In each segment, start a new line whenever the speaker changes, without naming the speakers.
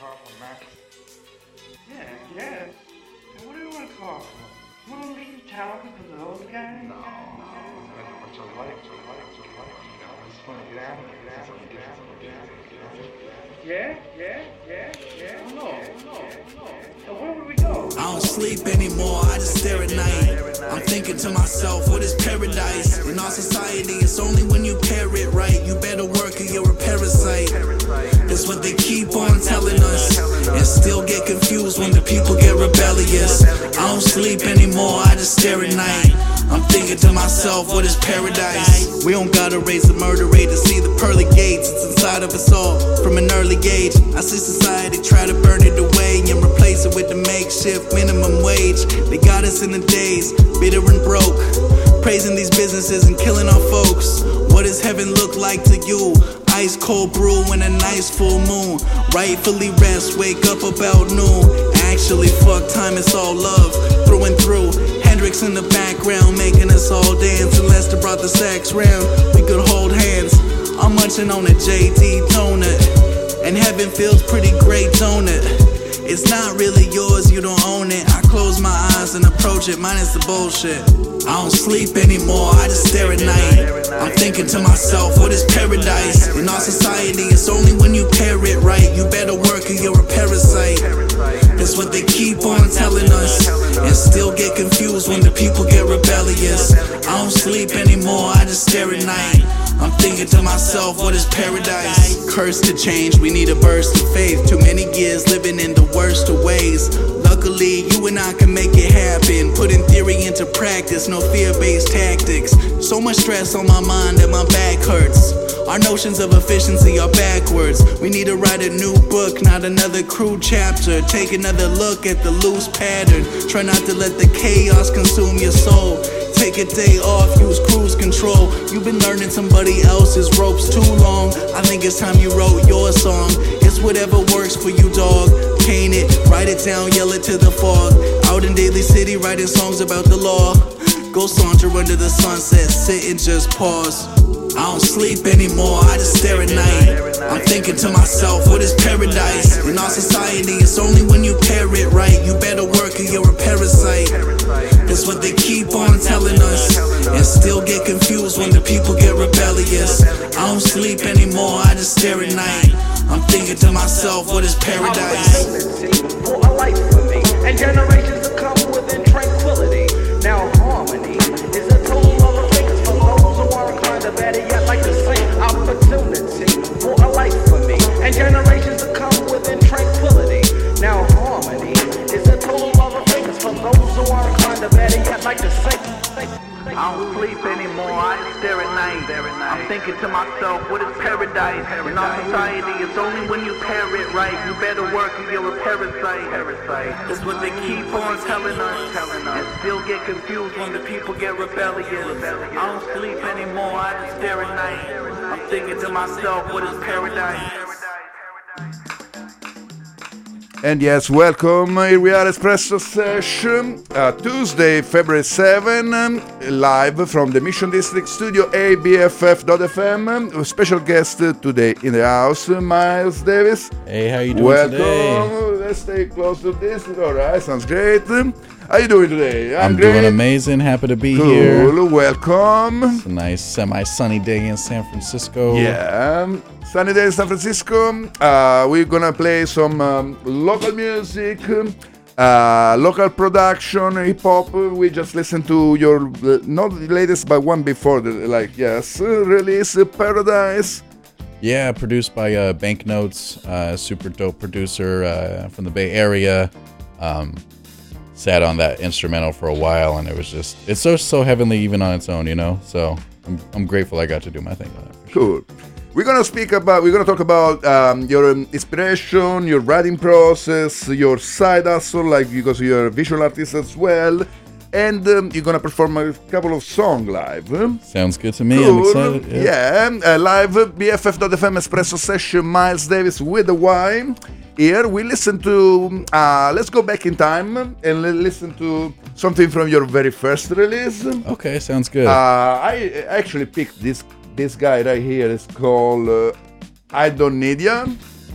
car for Max? Yeah, yes. And what do you want a car for? You want to leave town because of those guys? No, no. But you like, you like, you like,
I don't sleep anymore, I just stare at night. I'm thinking to myself, what is paradise? In our society, it's only when you pair it right. You better work or you're a parasite. That's what they keep on telling us. And still get confused when the people get rebellious. I don't sleep anymore, I just stare at night. I'm thinking to myself, what is paradise? We don't gotta raise the murder rate to see the pearly gates. It's inside of us all from an early age. I see society try to burn it away and replace it with the makeshift minimum wage. They got us in the days, bitter and broke. Praising these businesses and killing our folks. What does heaven look like to you? Ice cold brew and a nice full moon. Rightfully rest, wake up about noon. Actually, fuck time, it's all love. Through and through. Hendrix in the background, making us all dance. And Lester brought the sax round. We could hold hands. I'm munching on a JD donut. And heaven feels pretty great, don't it? It's not really yours, you don't own it. I close my eyes and approach it, minus the bullshit. I don't sleep anymore, I just stare at night. I'm thinking to myself, what is paradise? In our society, it's only when you pair it right. You better work or you're a parasite. That's what they keep on telling us. And still get confused when the people get rebellious. I don't sleep anymore, I just stare at night. I'm thinking to myself, what is paradise? Curse to change, we need a burst of faith. Too many years living in the worst of ways. Luckily, you and I can make it happen. Putting theory into practice, no fear based tactics. So much stress on my mind that my back hurts. Our notions of efficiency are backwards. We need to write a new book, not another crude chapter. Take another look at the loose pattern. Try not to let the chaos consume your soul. Take a day off, use cruise control. You've been learning somebody else's ropes too long. I think it's time you wrote your song. It's whatever works for you, dog. Paint it, write it down, yell it to the fog. Out in Daly City, writing songs about the law. Go saunter under the sunset, sit and just pause. I don't sleep anymore, I just stare at night. I'm thinking to myself, what is paradise? In our society, it's only when you pair it right. You better work or you're a parasite. That's what they keep on telling us. And still get confused when the people get rebellious. I don't sleep anymore, I just stare at night. I'm thinking to myself, what is paradise?
For a life for me, and generations to come within tranquility. Now harmony is a total of a fingers for those who are inclined to better yet like the same opportunity. For a life for me, and generations to come within tranquility. Yet like the same.
I don't sleep anymore, I stare at night. I'm thinking to myself, what is paradise? In our society, it's only when you pair it right. You better work or you're a parasite. That's what they keep on telling us. And still get confused when the people get rebellious. I don't sleep anymore, I stare at night. I'm thinking to myself, what is paradise?
And yes, welcome. Here we are, Espresso Session, uh, Tuesday, February 7, um, live from the Mission District Studio, ABFF.FM. A special guest uh, today in the house, uh, Myles Davis.
Hey, how you doing
welcome.
today?
Let's stay close to this. All right, sounds great. How you doing today?
I'm
great.
doing amazing. Happy to be here.
Cool.
here.
Welcome.
It's a nice semi-sunny day in San Francisco.
Yeah, sunny day in San Francisco. Uh, we're gonna play some um, local music, uh, local production, hip hop. We just listened to your uh, not the latest, but one before, the, like yes, release Paradise.
Yeah, produced by uh, Banknotes, uh, super dope producer uh, from the Bay Area. Um, sat on that instrumental for a while, and it was just it's so so heavenly even on its own, you know. So I'm, I'm grateful I got to do my thing on it.
Cool. We're gonna speak about. We're gonna talk about um, your um, inspiration, your writing process, your side hustle, like because you're a visual artist as well, and um, you're gonna perform a couple of songs live.
Sounds good to me. I'm
Cool.
excited.
Yeah, uh, live BFF.fm Espresso Session. Myles Davis with the Y. Here we listen to. Uh, let's go back in time and li- listen to something from your very first release.
Okay, sounds good.
Uh, I actually picked this this guy right here. It's called uh, I Don't Need Ya.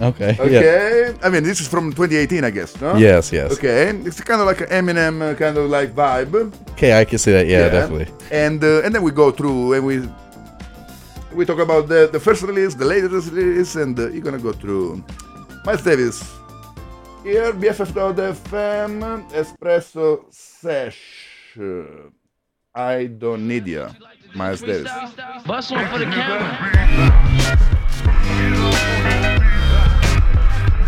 Okay. Yeah.
Okay, I mean this is from 2018, I guess. No?
Yes. Yes.
Okay, it's kind of like an Eminem uh, kind of like vibe.
Okay, I can see that. Yeah, definitely.
And uh, and then we go through and we we talk about the the first release, the latest release, and uh, you're gonna go through Myles Davis. Here, BFF.FM, Espresso Sesh. I don't need ya, Myles Davis.
Bust one for the camera.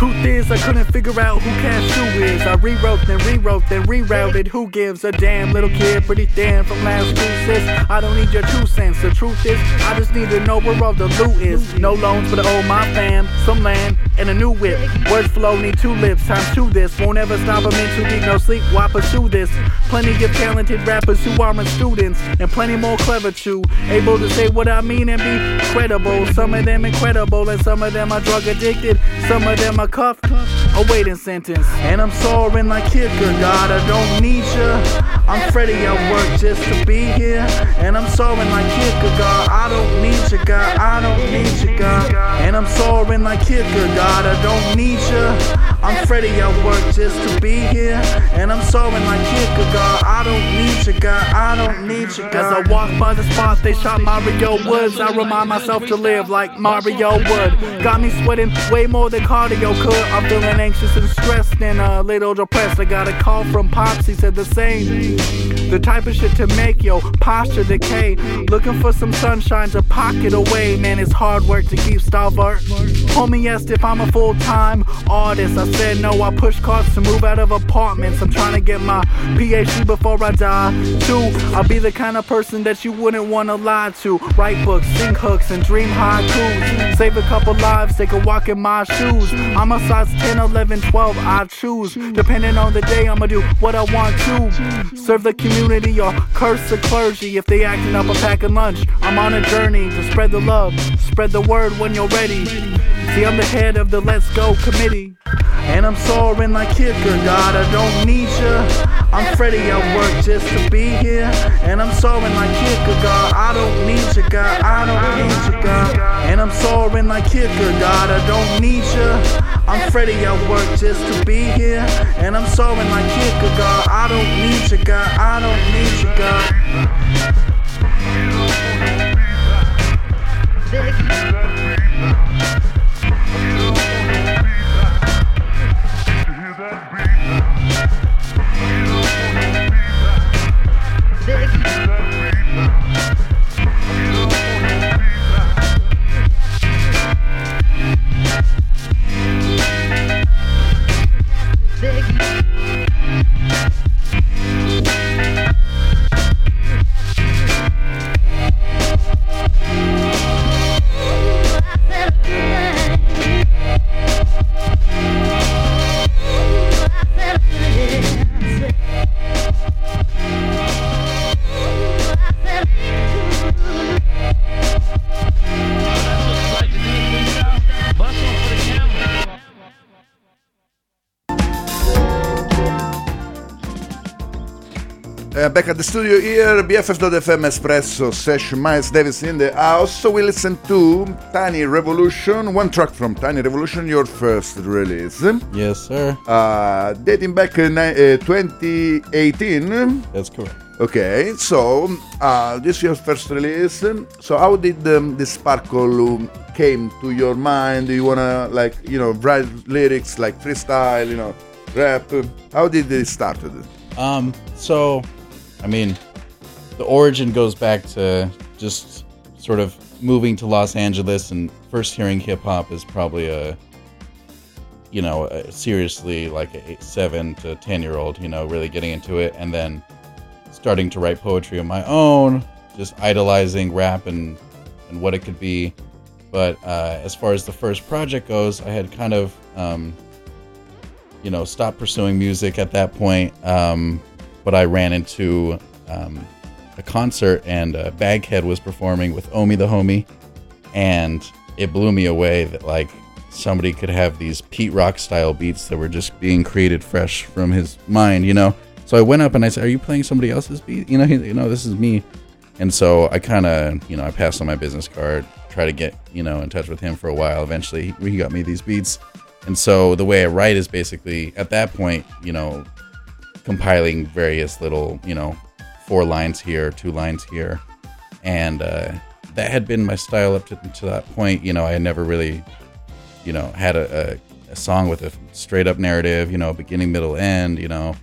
Truth is, I couldn't figure out who Cashew is. I rewrote, then rewrote, then rerouted. Who gives a damn? Little kid, pretty thin from last cruises. I don't need your two cents. The truth is, I just need to know where all the loot is. No loans, but I owe my fam some land and a new whip. Words flow, need two lips. Times two this. Won't ever stop, I'm in too deep, no sleep. Why pursue this? Plenty of talented rappers who are my students, and plenty more clever too. Able to say what I mean and be credible. Some of them incredible, and some of them are drug addicted. Some of them are cuffed, awaiting sentence. And I'm soaring like Kierkegaard, I don't need ya. I'm Freddy at work just to be here. And I'm soaring like Kierkegaard, I don't need ya, God, I don't need ya, God. And I'm soaring like Kierkegaard, I don't need ya. I'm Freddy at work just to be here. And I'm soaring like Kierkegaard, I don't need ya, God, I don't need ya, God. As I walk by the spot they shot Mario Woods, I remind myself to live like Mario would. Got me sweating way more than cardio could. I'm feeling anxious and stressed and a little depressed. I got a call from Pops, he said the same. The type of shit to make your posture decay. Looking for some sunshine to pocket away. Man, it's hard work to keep stalwart. Homie asked if I'm a full time artist. I said no, I push carts to move out of apartments. I'm trying to get my PhD before I die. Two, I'll be the kind of person that you wouldn't want to lie to. Write books, sing hooks, and dream haikus. Save a couple lives, take a walk in my shoes. I'm a size 10, 11, 12, I choose. Depending on the day, I'ma do what I want to. Serve the community or curse the clergy if they acting up a pack of lunch. I'm on a journey to spread the love, spread the word when you're ready. See, I'm the head of the Let's Go committee. And I'm soaring like Kierkegaard, I don't need ya. I'm Freddy I work just to be here. And I'm soaring like Kierkegaard, I don't need ya, God, I don't need ya, God. And I'm soaring like Kierkegaard, I don't need ya. I'm Freddy I work just to be here. And I'm soaring like Kierkegaard, I don't need ya, God, I don't need ya, God.
Bust
Uh, back at the studio here, BFF.FM Espresso session, Myles Davis in the house. So we listen to Tiny Revolution, one track from Tiny Revolution, your first release,
Yes, sir.
uh, dating back in uh, 2018.
That's correct.
Okay, so uh, this is your first release. So how did um, the sparkle um, came to your mind? Do you wanna like you know write lyrics like freestyle, you know, rap? How did it started?
Um, so, I mean, the origin goes back to just sort of moving to Los Angeles and first hearing hip hop is probably a, you know, a, seriously like a eight, seven to ten year old, you know, really getting into it, and then starting to write poetry of my own, just idolizing rap and and what it could be. But uh, as far as the first project goes, I had kind of um, you know, stopped pursuing music at that point. Um, but I ran into um, a concert and uh, Baghead was performing with Omi the Homie. And it blew me away that like somebody could have these Pete Rock style beats that were just being created fresh from his mind, you know. So I went up and I said, "Are you playing somebody else's beat?" You know, he, you know, this is me. And so I kind of, you know, I passed on my business card, try to get, you know, in touch with him for a while. Eventually, he, he got me these beats. And so the way I write is basically at that point, you know, compiling various little, you know, four lines here, two lines here, and uh, that had been my style up to, to that point. You know, I had never really, you know, had a, a, a song with a straight up narrative, you know, beginning, middle, end, you know.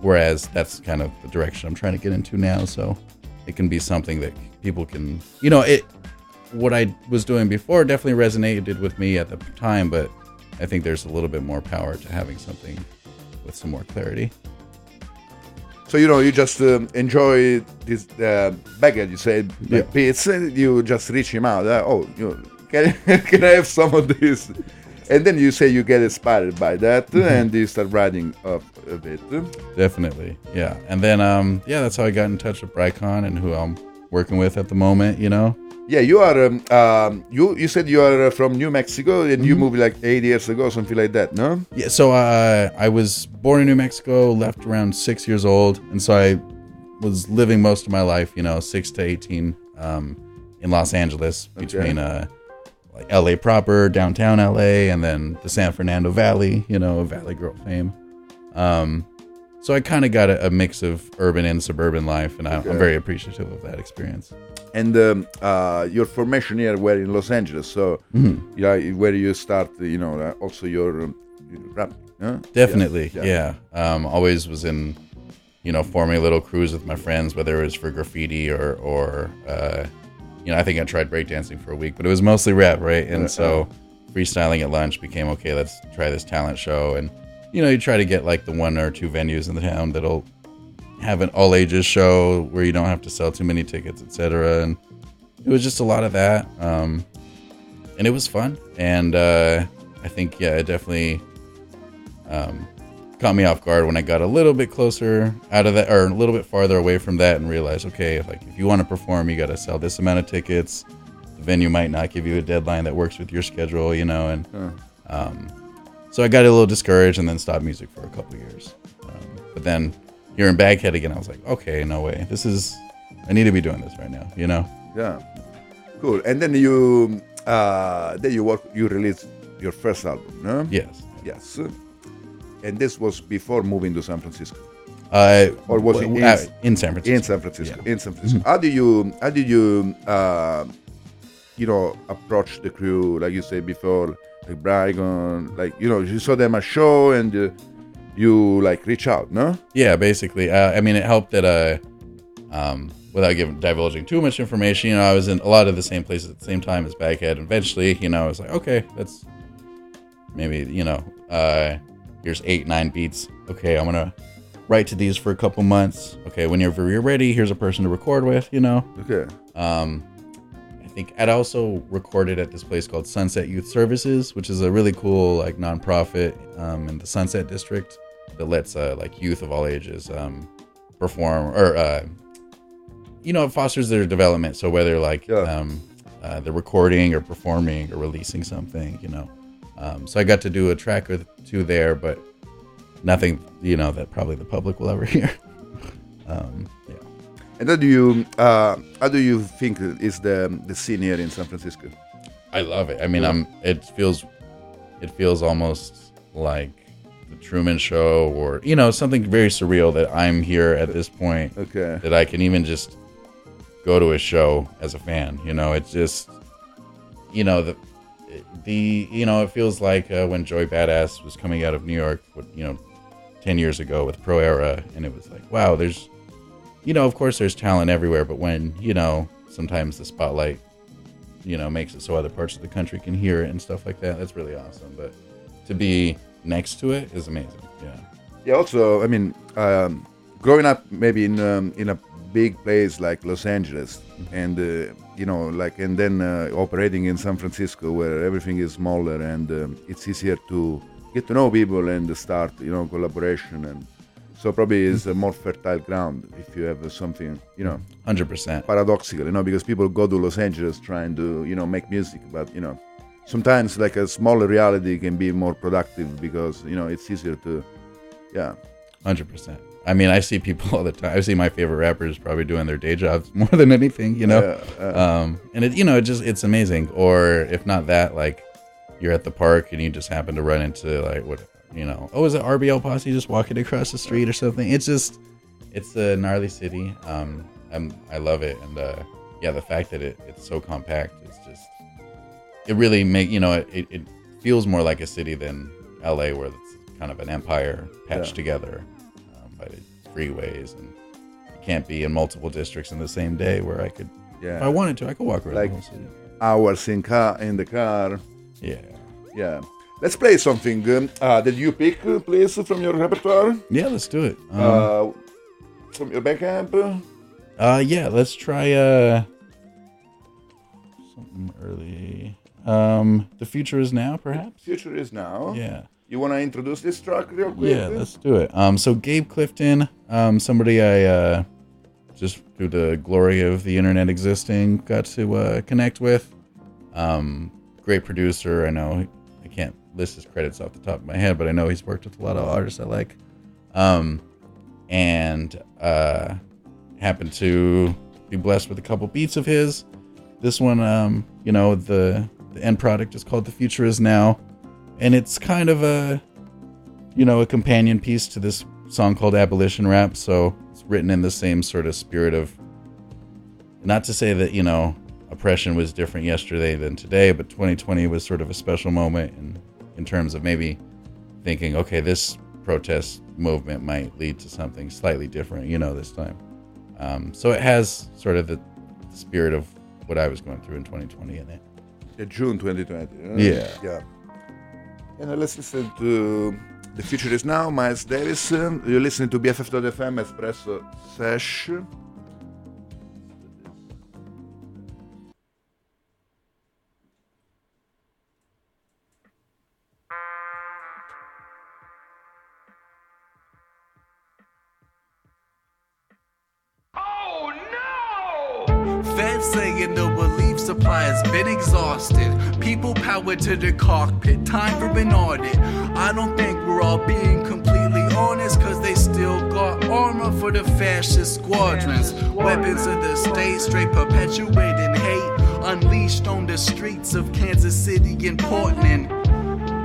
Whereas that's kind of the direction I'm trying to get into now. So it can be something that people can, you know, it. What I was doing before definitely resonated with me at the time, but I think there's a little bit more power to having something with some more clarity.
So you know, you just um, enjoy this uh, baguette. You say
Yeah.
and You just reach him out. uh, oh, you can, can I have some of this? And then you say you get inspired by that,
Mm-hmm.
and you start writing up a bit.
Definitely, yeah. And then, um, yeah, that's how I got in touch with Brycon and who I'm working with at the moment. You know,
Yeah, you are. Um, um, you you said you are uh, from New Mexico, and
Mm-hmm.
you moved like eight years ago, something like that. No?
yeah. So uh, I was born in New Mexico, left around six years old, and so I was living most of my life, you know, six to eighteen, um, in Los Angeles between uh, like LA proper, downtown LA, and then the San Fernando Valley. You know, Valley Girl fame. Um, so I kind of got a, a mix of urban and suburban life, and I,
Okay.
I'm very appreciative of that experience.
And um, uh, your formation here were in Los Angeles, so
Mm-hmm.
yeah, where you start, you know, uh, also your um, rap. Huh?
Definitely,
Yeah,
yeah.
yeah.
Um, always was in, you know, forming little crews with my friends, whether it was for graffiti or, or, uh, you know, I think I tried breakdancing for a week, but it was mostly rap, right? And so freestyling at lunch became okay. Let's try this talent show, and you know, you try to get like the one or two venues in the town that'll have an all ages show where you don't have to sell too many tickets, etc. And it was just a lot of that, um, and it was fun. And uh, I think, yeah, it definitely um, caught me off guard when I got a little bit closer out of that, or a little bit farther away from that, and realized, okay, like if you want to perform, you got to sell this amount of tickets. The venue might not give you a deadline that works with your schedule, you know, and um, so I got a little discouraged and then stopped music for a couple years. Um, but then here in Baghead again, I was like, okay, no way, this is, I need to be doing this right now, you know.
Yeah, cool. And then you, uh, then you work, you release your first album, no?
Yes.
Yes. And this was before moving to San Francisco.
Uh,
Or was it in-
uh, in San Francisco?
In San Francisco.
Yeah.
In San Francisco. How do you, how did you, uh, you know, approach the crew like you said before, like Brian, like you know, you saw them a show and uh, you like reach out, no?
Yeah, basically. Uh, I mean, it helped that, uh, um, without giving divulging too much information, you know, I was in a lot of the same places at the same time as Baghead. And eventually, you know, I was like, okay, that's maybe, you know, uh, here's eight, nine beats. Okay, I'm gonna write to these for a couple months. Okay, whenever you're ready, here's a person to record with. You know,
Okay.
um, I think I'd also recorded at this place called Sunset Youth Services, which is a really cool like nonprofit um, in the Sunset District that lets uh, like youth of all ages um, perform or uh, you know it fosters their development. So whether like
Yeah.
um, uh, they're recording or performing or releasing something, you know. Um, so I got to do a track or two there, but nothing you know that probably the public will ever hear. um, yeah.
And how do you, uh, how do you think is the the scene here in San Francisco?
I love it. I mean, I'm. It feels, it feels almost like the Truman Show, or you know, something very surreal that I'm here at this point.
Okay.
That I can even just go to a show as a fan. You know, it's just, you know, the, the, you know, it feels like uh, when Joey Bada$$ was coming out of New York, you know, ten years ago with Pro Era, and it was like, wow, there's, you know, of course there's talent everywhere, but when you know, sometimes the spotlight you know makes it so other parts of the country can hear it and stuff like that that's really awesome but to be next to it is amazing yeah
Yeah. Also, I mean, um, growing up maybe in um, in a big place like Los Angeles, and uh, you know, like, and then uh, operating in San Francisco, where everything is smaller and um, it's easier to get to know people and start, you know, collaboration. And So probably it's a more fertile ground if you have something, you know,
Hundred percent.
paradoxical, you know, because people go to Los Angeles trying to, you know, make music, but you know, sometimes like a smaller reality can be more productive because you know it's easier to, yeah,
Hundred percent. I mean, I see people all the time. I see my favorite rappers probably doing their day jobs more than anything, you know.
Yeah, uh.
um, and it, you know, it just it's amazing. Or if not that, like you're at the park and you just happen to run into like what you know. Oh, is it RBL posse just walking across the street or something? It's just it's a gnarly city. Um, I'm I love it, and uh, yeah, the fact that it, it's so compact is it really make you know it, it, feels more like a city than LA, where it's kind of an empire patched
Yeah.
together um, by the freeways, and you can't be in multiple districts in the same day. Where I could,
yeah,
if I wanted to, I could walk around
Like-
the whole city.
hours in car in the car,
Yeah,
yeah. Let's play something um, uh, that you pick, uh, please, from your repertoire,
yeah, let's do it. Um,
uh, from your Bandcamp.
Uh yeah, let's try uh something early. Um The Future is Now perhaps?
Future is now.
Yeah.
You wanna introduce this track real quick?
Yeah, let's do it. Um so Gabe Clifton, um somebody I uh just through the glory of the internet existing got to uh connect with. Um great producer. I know I can't list his credits off the top of my head, but I know he's worked with a lot of artists I like. Um and uh happened to be blessed with a couple beats of his. This one, um, you know, the the end product is called "The Future Is Now," and it's kind of a, you know, a companion piece to this song called "Abolition Rap." So it's written in the same sort of spirit of, not to say that you know, oppression was different yesterday than today, but 2020 was sort of a special moment in in terms of maybe thinking, okay, this protest movement might lead to something slightly different, you know, this time. Um, so it has sort of the spirit of what I was going through in 2020 in it.
Yeah, June 2020. uh,
Yeah.
Yeah. And uh, let's listen to The Future Is Now, Myles Davis. Um, You're listening to BFF.fm Espresso Sesh.
Oh no!
Feds saying the relief supply has been exhausted. People powered to the cockpit, time for an audit. I don't think we're all being completely honest, cause they still got armor for the fascist squadrons. Weapons of the state, straight perpetuating hate, unleashed on the streets of Kansas City and Portland.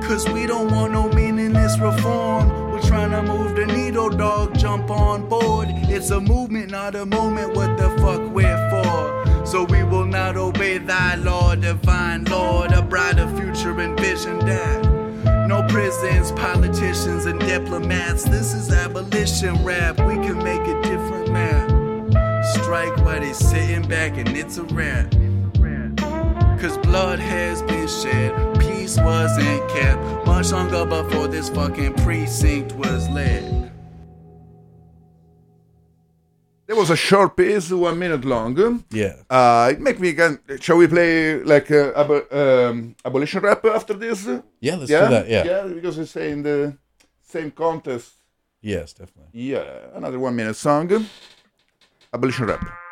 Cause we don't want no meaningless reform. We're trying to move the needle, dog. Jump on board. It's a movement, not a moment. What the fuck we're for? So we will not obey thy law, divine Lord. A brighter future envision that. No prisons, politicians, and diplomats. This is abolition rap. We can make a different map. Strike while they sitting back and it's a wrap. Cause blood has been shed, peace wasn't kept much longer before this fucking precinct was led.
There was a short piece, one minute long.
Yeah.
Uh, it make me can. Shall we play like uh, abo- um, abolition rap after this?
Yeah, let's
yeah,
do that. Yeah.
yeah, because it's in the same contest.
Yes, definitely.
Yeah, another one minute song. Abolition rap.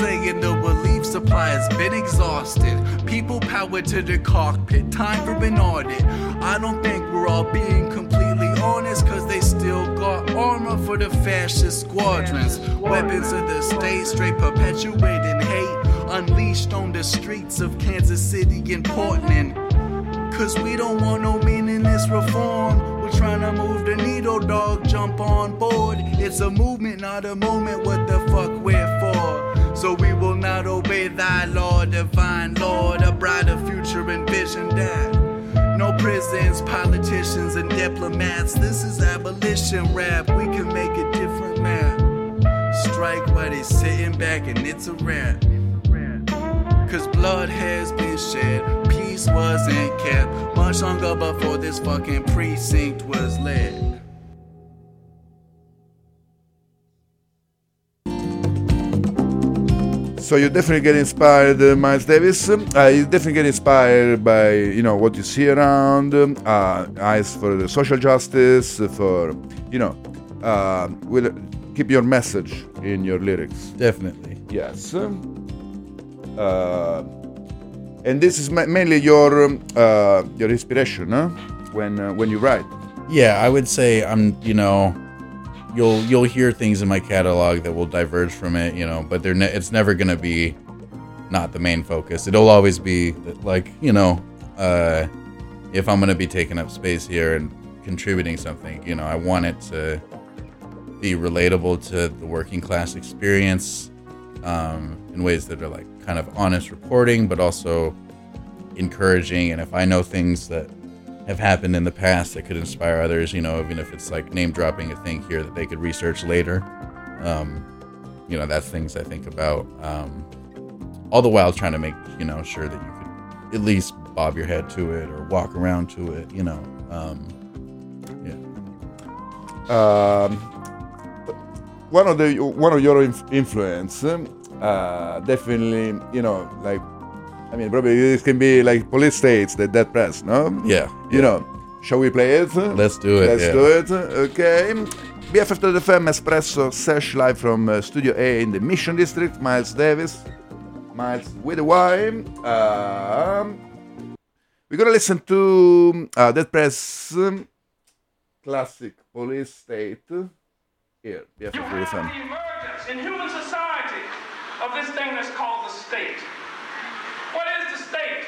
Saying the relief supply has been exhausted. People powered to the cockpit, time for an audit. I don't think we're all being completely honest, cause they still got armor for the fascist squadrons. Weapons of the state, straight perpetuating hate, unleashed on the streets of Kansas City and Portland. Cause we don't want no meaningless reform. We're trying to move the needle, dog. Jump on board. It's a movement, not a moment. What the fuck we're for? So we will not obey thy law, divine Lord. A brighter future envision that. No prisons, politicians, and diplomats. This is abolition rap. We can make a different map. Strike while they sitting back and it's a wrap. Cause blood has been shed, peace wasn't kept much longer before this fucking precinct was led.
So you definitely get inspired, uh, Myles Davis. Uh, you definitely get inspired by you know what you see around. Uh, eyes for the social justice, for you know, uh, will keep your message in your lyrics.
Definitely.
Yes. Uh, and this is ma- mainly your um, uh, your inspiration, huh? When uh, when you write.
Yeah, I would say I'm, you know, you'll you'll hear things in my catalog that will diverge from it, you know, but they're ne- it's never to be not the main focus. It'll always be like, you know, uh if I'm to be taking up space here and contributing something, you know, I want it to be relatable to the working class experience um, in ways that are like kind of honest reporting, but also encouraging. And if I know things that have happened in the past that could inspire others, you know, even if it's like name dropping a thing here that they could research later, um, you know, that's things I think about. Um, all the while trying to make, you know, sure that you could at least bob your head to it or walk around to it, you know. Um, yeah.
Um, one of the one of your inf- influence, uh, definitely, you know, like, I mean, probably this can be like police states, the Dead Prez, no?
Yeah.
You know, shall we play it?
Let's do it,
Let's
yeah.
do it. Okay. BFF.fm Espresso Sesh live from uh, Studio A in the Mission District. Myles Davis. Myles with a Y. Um, we're gonna listen to uh, Dead Prez um, classic Police State. Here,
You have
BFF.fm.
the emergence in human society of this thing that's called the state. What is the state?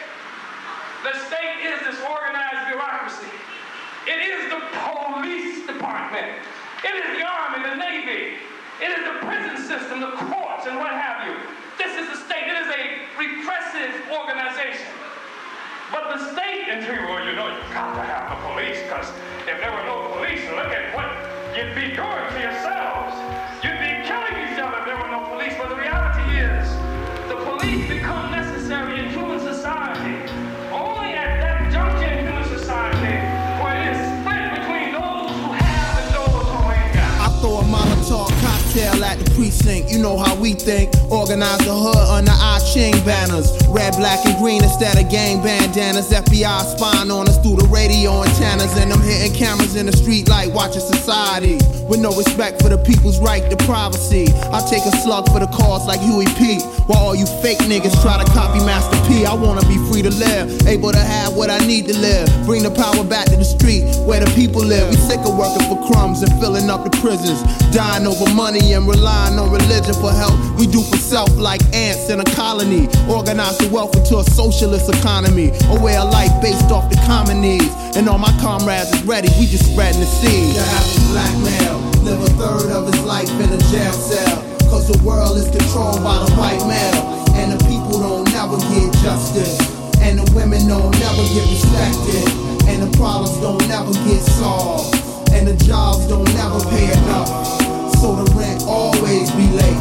The state is this organized bureaucracy. It is the police department. It is the army, the navy. It is the prison system, the courts, and what have you. This is the state. It is a repressive organization. But the state, and you, well, you know, you've got to have the police, because if there were no police, look at what you'd be doing to yourselves.
Cocktail at the precinct. You know how we think. Organize the hood under our ching banners. Red, black, and green instead of gang bandanas. FBI spying on us through the radio antennas. And I'm hitting cameras in the street like watching society. With no respect for the people's right to privacy. I take a slug for the cause like Huey P. While all you fake niggas try to copy Master P. I wanna be free to live. Able to have what I need to live. Bring the power back to the street where the people live. We sick of working for crumbs and filling up the prisons. Dying over money and relying on religion for help. We do for self like ants in a colony. Organize the wealth into a socialist economy. A way of life based off the common needs. And all my comrades is ready, we just spreading the seed. The average black male live a third of his life in a jail cell. Cause the world is controlled by the white male. And the people don't never get justice. And the women don't never get respected. And the problems don't never get solved. And the jobs don't never pay enough. So the rent always be late.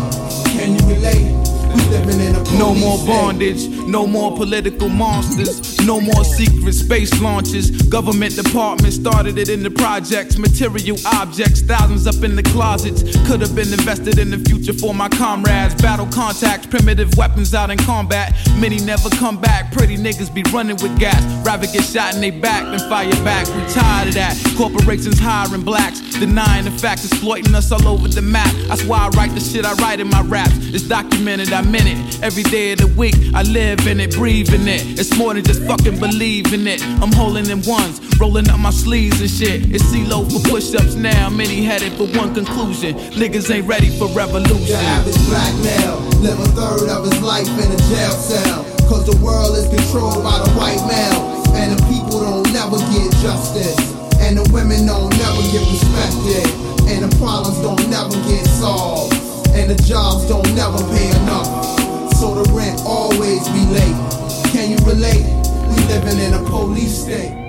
Can you relate? We living in a
No more bondage, no more political monsters, no more secret space launches. Government departments started it in the projects, material objects, thousands up in the closets. Could have been invested in the future for my comrades. Battle contacts, primitive weapons out in combat. Many never come back. Pretty niggas be running with gas. Rather get shot in they back than fire back. We tired of that. Corporations hiring blacks, denying the facts, exploiting us all over the map. That's why I write the shit I write in my raps. It's documented, I'm in it. Every day of the week, I live in it, breathe in it. It's more than just fucking believing it. I'm holding in ones, rolling up my sleeves and shit. It's CeeLo for push ups now. Many headed for one conclusion. Niggas ain't ready for revolution.
The average black male live a third of his life in a jail cell. Cause the world is controlled by the white male. And the people don't never get justice. And the women don't never get respected. And the problems don't never get solved. And the jobs don't never pay enough. So the rent always be late. Can you relate? We living in a police state.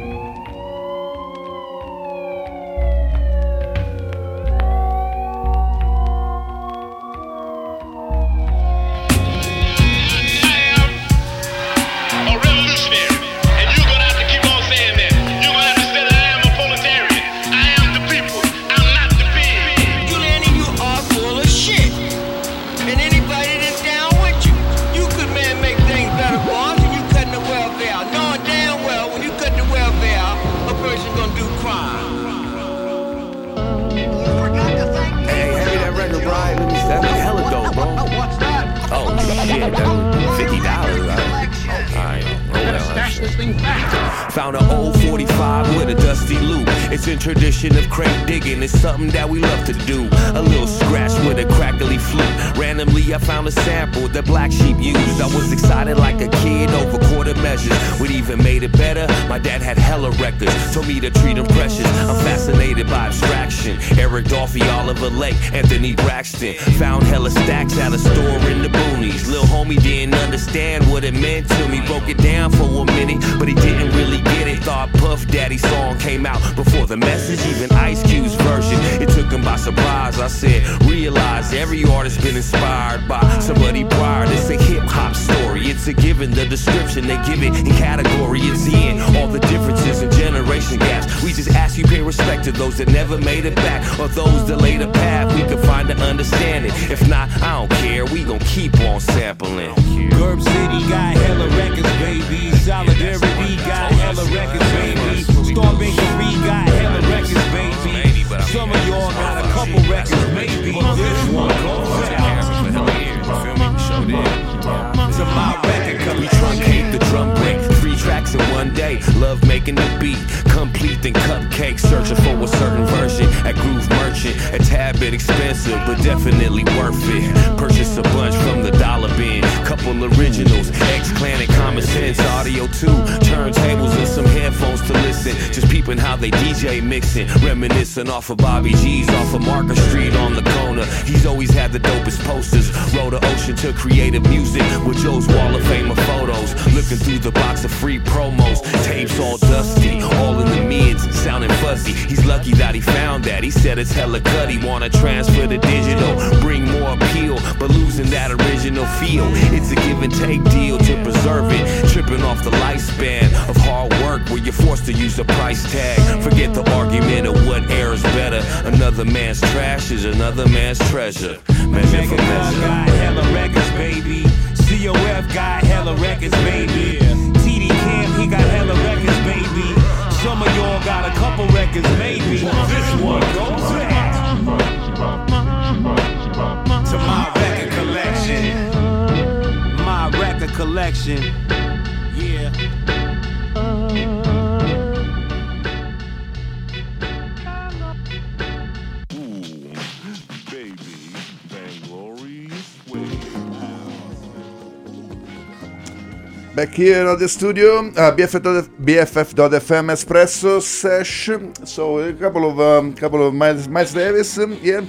Those that never made it back, or those that laid a path. We could find to understand it. If not, I don't care. We gon' keep on sampling.
Gerb City got hella records, baby. Solidarity got hella records, baby. Star Bakery got hella records, baby. Some of y'all got a couple records, maybe. This one goes out to my record
We truncate the drum break. Three tracks in one day. Love making the beat cake, searching for a certain version. At Groove Merchant, a tad bit expensive, but definitely worth it. Purchase a bunch from the dollar bin, couple originals, X Clan and Common Sense Audio 2 peeping how they DJ mixing. Reminiscing off of Bobby G's off of Market Street on the corner. He's always had the dopest posters. Rode the ocean to creative music with Joe's Wall of Fame of photos. Looking through the box of free promos. Tapes all dusty, all in the mids, sounding fuzzy. He's lucky that he found that. He said it's hella cut. He wanna transfer to digital, bring more appeal, but losing that original feel. It's a give and take deal to preserve it. Tripping off the lifespan of hard work where you're forced to use a price tag. Forget the argument of what air is better. Another man's trash is another man's treasure. Measure for measure.
got hella records, baby. COF got hella records, baby. TD Camp, he got hella records, baby. Some of y'all got a couple records, maybe. This one goes out to my record collection. My record collection. Yeah.
Back here at the studio, uh, BFF, BFF.FM Espresso Sesh. So a couple of um, couple of Myles, Myles Davis, um, yeah,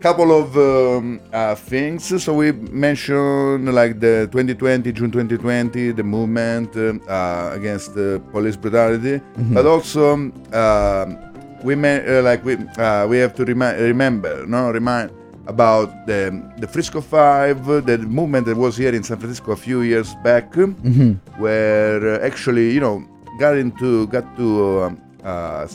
couple of um, uh, things. So we mentioned like the 2020, June 2020, the movement um, uh, against police brutality, but also um, um, we may, uh, like we uh, we have to remi- remember, no, remind about the the Frisco Five, the movement that was here in San Francisco a few years back, where uh, actually you know got into got to um, uh,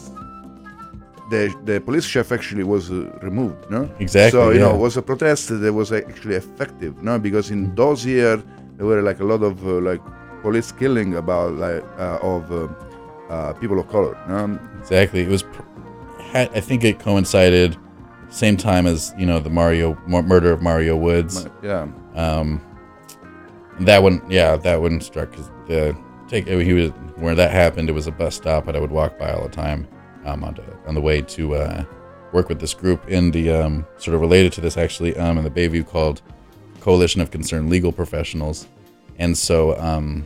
the the police chief actually was uh, removed, no?
Exactly,
So you know it was a protest that was actually effective, no? Because in those years there were like a lot of uh, like police killing about like uh, of uh, uh, people of color, no?
Exactly. It was. Pr- I think it coincided same time as you know the Mario mur- murder of Mario Woods.
Yeah.
Um, that one, yeah, that one struck because the take he was where that happened. It was a bus stop that I would walk by all the time um, on the on the way to uh, work with this group in the um, sort of related to this actually um, in the Bayview called Coalition of Concerned Legal Professionals, and so um,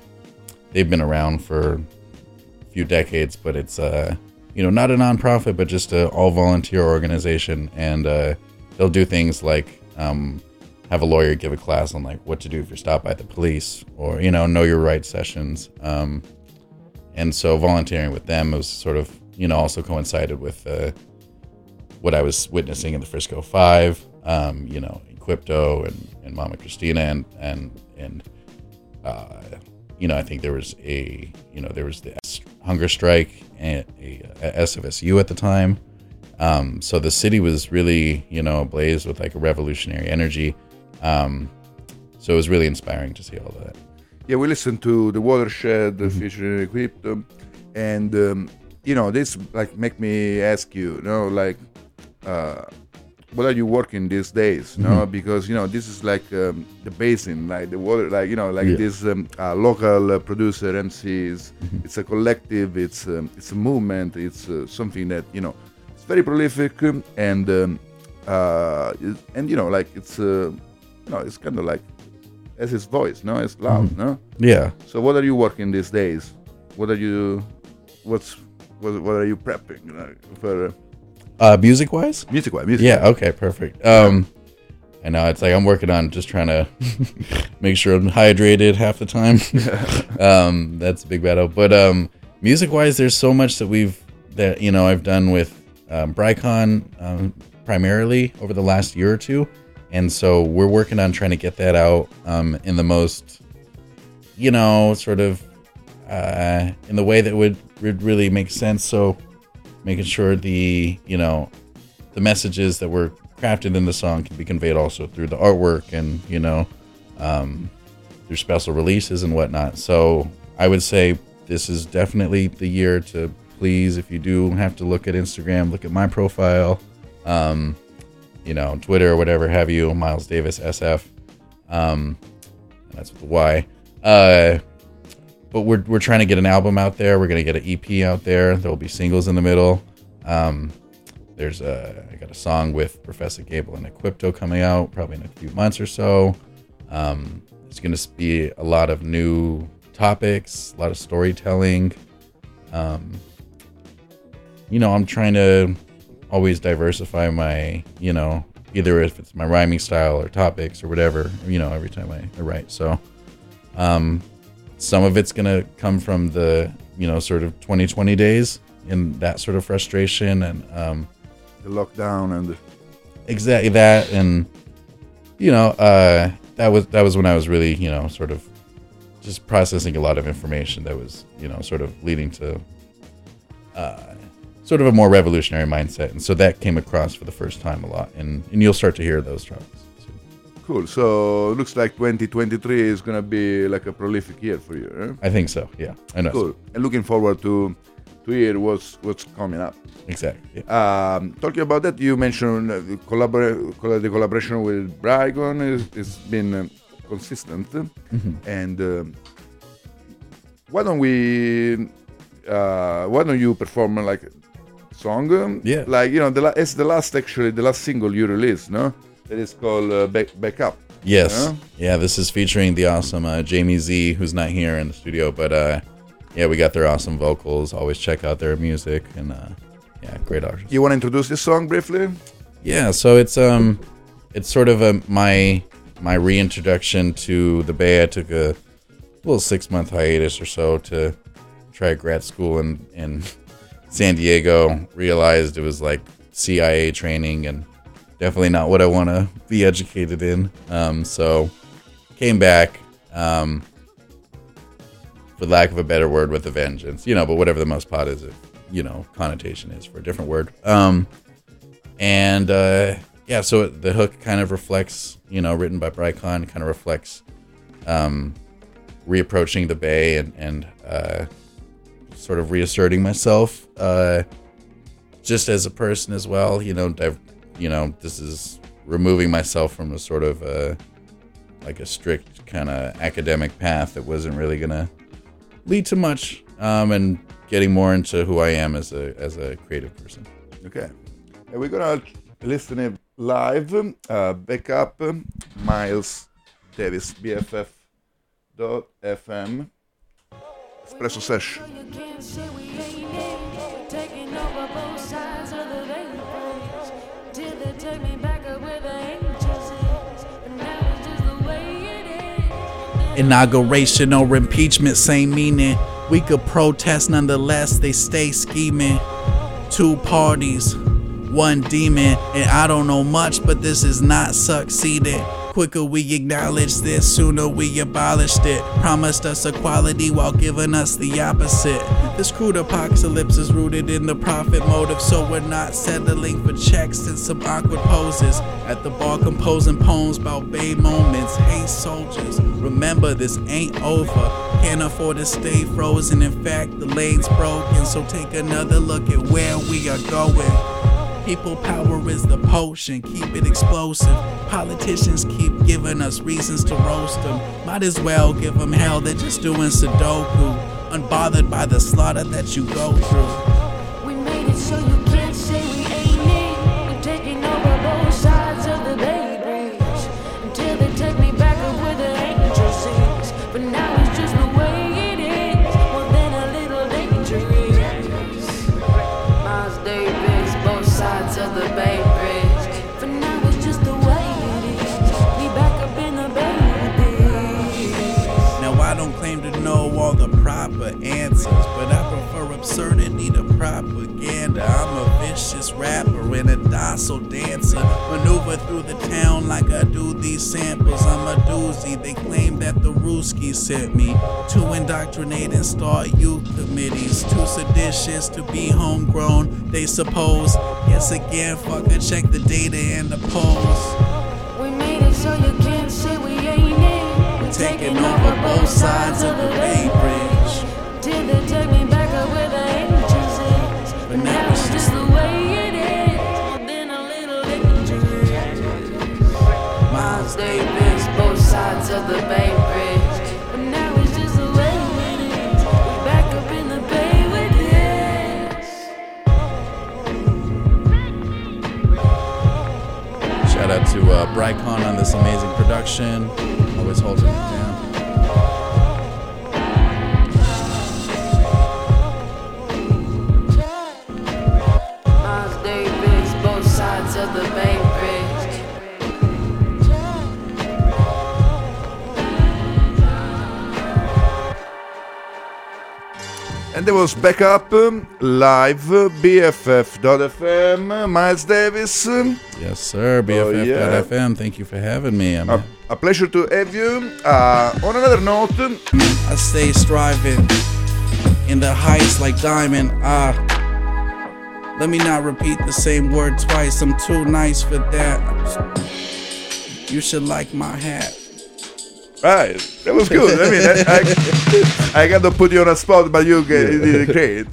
they've been around for a few decades, but it's uh, you know not a nonprofit, but just a all volunteer organization, and uh, they'll do things like um, have a lawyer give a class on like what to do if you're stopped by the police, or you know know your rights sessions. Um, and so volunteering with them was sort of you know also coincided with uh, what I was witnessing in the Frisco Five, um, you know, Equipto and, and Mama Christina and and and uh, you know I think there was a you know there was the S- hunger strike and a, a SFSU at the time. Um, so the city was really you know ablaze with like a revolutionary energy. Um, so it was really inspiring to see all that.
Yeah, we listened to the Watershed uh, featuring Equipto, and um, you know this like make me ask you, you know, like uh, what are you working these days? No,
Mhm.
because you know this is like um, the basin, like the water, like you know, like
Yeah.
this um, uh, local uh, producer MCs.
Mm-hmm.
It's a collective. It's um, it's a movement. It's uh, something that you know, it's very prolific um, and um, uh, and you know, like it's uh, you know, it's kind of like as his voice, no, it's loud,
Mhm.
no.
Yeah.
So what are you working these days? What are you? What's what, what are you prepping like, for? Uh,
music wise?
Music wise, music
Yeah, okay, perfect. Um, I know it's like I'm working on just trying to make sure I'm hydrated half the time. um, that's a big battle. But um, music wise, there's so much that we've that you know I've done with um, Brycon um, primarily over the last year or two, and so we're working on trying to get that out um, in the most you know sort of uh, in the way that would would really make sense. So making sure the you know the messages that were crafted in the song can be conveyed also through the artwork and you know um, through special releases and whatnot. So I would say this is definitely the year to please, if you do have to look at Instagram, look at my profile, um, you know, Twitter or whatever have you, Myles Davis SF. Um, that's with the Y. Uh, but we're, we're trying to get an album out there. We're gonna get an EP out there. There will be singles in the middle. Um, there's a I got a song with Professor Gable and Equipto coming out probably in a few months or so. Um, there's gonna be a lot of new topics, a lot of storytelling. Um, you know, I'm trying to always diversify my, you know, either if it's my rhyming style or topics or whatever, you know, every time I, I write. So, um, some of it's going to come from the, you know, sort of 2020 days and that sort of frustration and, um,
the lockdown and the
exactly that. And, you know, uh, that was, that was when I was really, you know, sort of just processing a lot of information that was, you know, sort of leading to, uh, sort of a more revolutionary mindset. And so that came across for the first time a lot. And, and you'll start to hear those tracks.
Cool. So it looks like 2023 is gonna be like a prolific year for you. Eh?
I think so. Yeah, I know.
Cool. And looking forward to to hear what's what's coming up.
Exactly.
Um, talking about that, you mentioned uh, the, collabor- colla- the collaboration with Brycon is has been um, consistent,
Mhm.
and um, why don't we? Uh, why don't you perform uh, like song?
Yeah.
Like you know, the la- it's the last actually the last single you released, no? That is called uh, Back Back Up.
Yes.
huh?
Yeah, this is featuring the awesome uh, Jamie Z, who's not here in the studio, but uh, yeah, we got their awesome vocals. Always check out their music, and uh, yeah, great artists.
You want to introduce this song briefly?
Yeah, so it's um, it's sort of a my my reintroduction to the Bay. I took a little six month hiatus or so to try grad school in in San Diego. Realized it was like CIA training and definitely not what I want to be educated in. Um, so came back, um, for lack of a better word, with a vengeance. You know, but whatever the most pot is, you know, connotation is for a different word. Um, and uh, yeah, so the hook kind of reflects, you know, written by Brycon, kind of reflects um, reapproaching the Bay and and uh, sort of reasserting myself, uh, just as a person as well. You know, you know, this is removing myself from a sort of uh, like a strict kind of academic path that wasn't really gonna lead to much, um, and getting more into who I am as a as a creative person.
Okay. And we're gonna listen it live. Uh, back up, Myles Davis, BFF dot FM, Espresso Session.
Inauguration or impeachment, same meaning. We could protest nonetheless, they stay scheming. Two parties, one demon, and I don't know much, but this is not succeeded. Quicker we acknowledge this, sooner we abolished it. Promised us equality while giving us the opposite. This crude apocalypse is rooted in the profit motive, so we're not settling for checks and some awkward poses. At the bar, composing poems about bay moments. Hey, soldiers, remember this ain't over. Can't afford to stay frozen. In fact, the lane's broken, so take another look at where we are going.
People power is the potion, keep it explosive. Politicians keep giving us reasons to roast them. Might as well give them hell, they're just doing Sudoku. Unbothered by the slaughter that you go through.
We made it so you
propaganda. I'm a vicious rapper and a docile dancer. Maneuver through the town like I do these samples. I'm a doozy. They claim that the Ruski sent me to indoctrinate and start youth committees. Too seditious to be homegrown, they suppose. Yes, again, fucker, check the data and the polls.
We made it so you can't say we ain't it. We're
Taking over both sides of the Bay
Brycon on this amazing production. Always holding
And there was backup um, live uh, BFF.fm, Myles Davis.
Yes, sir.
Oh, yeah.
BFF.fm. Thank you for having me.
A, a pleasure to have you. Uh, on another note,
I stay striving in the heights like diamond. Ah, let me not repeat the same word twice. I'm too nice for that. You should like my hat.
Right, that was good. I mean, I, I, I got to put you on a spot, but you get, you did great.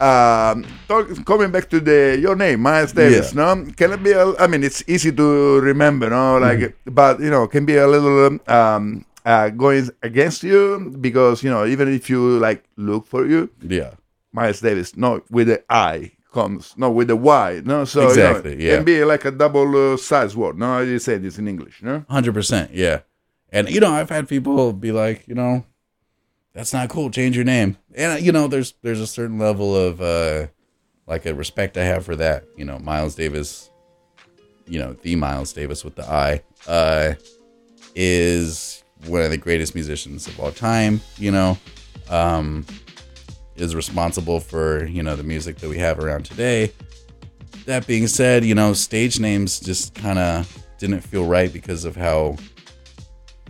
Um, talk, coming back to the your name, Myles Davis. No, can it be? A, I mean, it's easy to remember, no, like,
Mm-hmm.
but you know, can be a little um, uh, going against you because you know, even if you like look for you,
yeah.
Miles Davis, no, with the I comes, no, with the Y, no, so you know,
Exactly, yeah.
can be like a double uh, size word. No, you say this in English, no.
Hundred percent, yeah. And you know, I've had people be like, you know, that's not cool. Change your name. And you know, there's there's a certain level of uh, like a respect I have for that. You know, Miles Davis, you know, the Miles Davis with the I, uh, is one of the greatest musicians of all time. You know, um, is responsible for you know the music that we have around today. That being said, you know, stage names just kind of didn't feel right because of how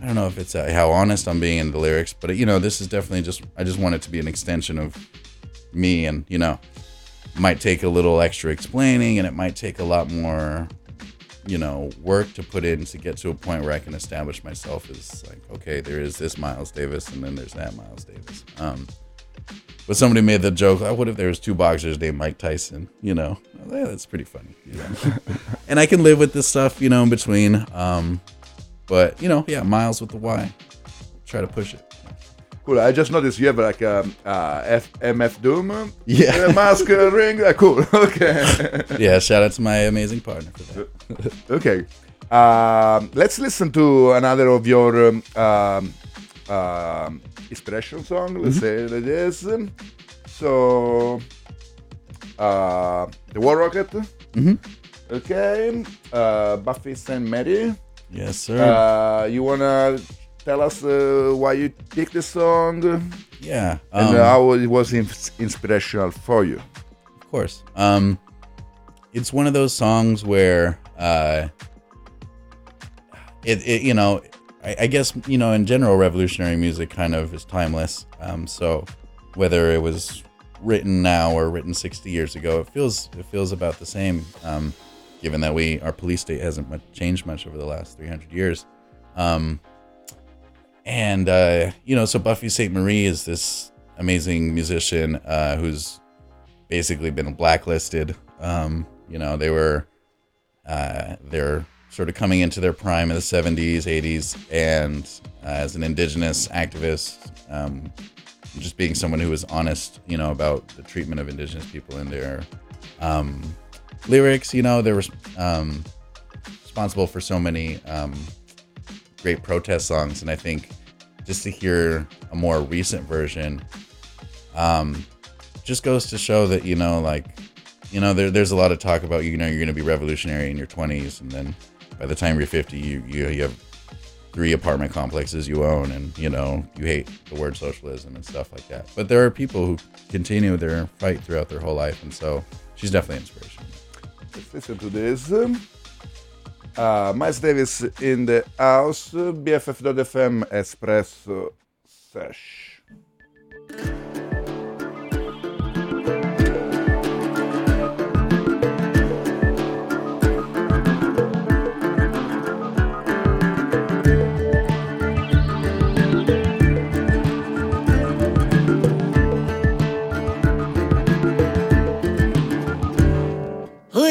I don't know if it's uh, how honest I'm being in the lyrics, but you know, this is definitely just I just want it to be an extension of me, and you know, might take a little extra explaining, and it might take a lot more, you know, work to put in to get to a point where I can establish myself as like, okay, there is this Miles Davis, and then there's that Miles Davis. Um, but somebody made the joke, oh, what if there was two boxers named Mike Tyson? You know, yeah, that's pretty funny. You know? and I can live with this stuff, you know, in between. Um, but you know, yeah, Myles with the Y. Try to push it.
Cool. I just noticed you have like a uh, MF Doom.
Yeah.
uh, mask uh, ring. Uh, cool. Okay.
Yeah, shout out to my amazing partner for that.
okay. Um, let's listen to another of your um, um, um, inspiration song. Let's
Mhm.
say it is. So, uh, the War Racket.
Mhm.
Okay. Uh, Buffy Sainte-Marie.
Yes, sir.
Uh, you wanna tell us uh, why you picked this song?
Yeah,
And
um,
uh, how it was ins- inspirational for you?
Of course. Um, it's one of those songs where, uh, it, it you know, I, I guess you know, in general, revolutionary music kind of is timeless. Um, so whether it was written now or written 60 years ago, it feels it feels about the same. Um, given that we our police state hasn't much changed much over the last 300 years. Um, and uh, you know, so Buffy Sainte-Marie is this amazing musician uh, who's basically been blacklisted um, You know, they were uh, they're sort of coming into their prime in the 70s, 80s, and uh, as an indigenous activist, um, just being someone who was honest, you know, about the treatment of indigenous people in their um, lyrics. You know, they were um, responsible for so many um, great protest songs, and I think just to hear a more recent version um, just goes to show that you know, like, you know, there, there's a lot of talk about you know you're going to be revolutionary in your 20s, and then by the time you're 50, you you, you have three apartment complexes you own, and you know you hate the word socialism and stuff like that. But there are people who continue their fight throughout their whole life, and so she's definitely inspiration.
Let's listen to this. Uh, Myles Davis in the house, BFF.FM Espresso Sesh.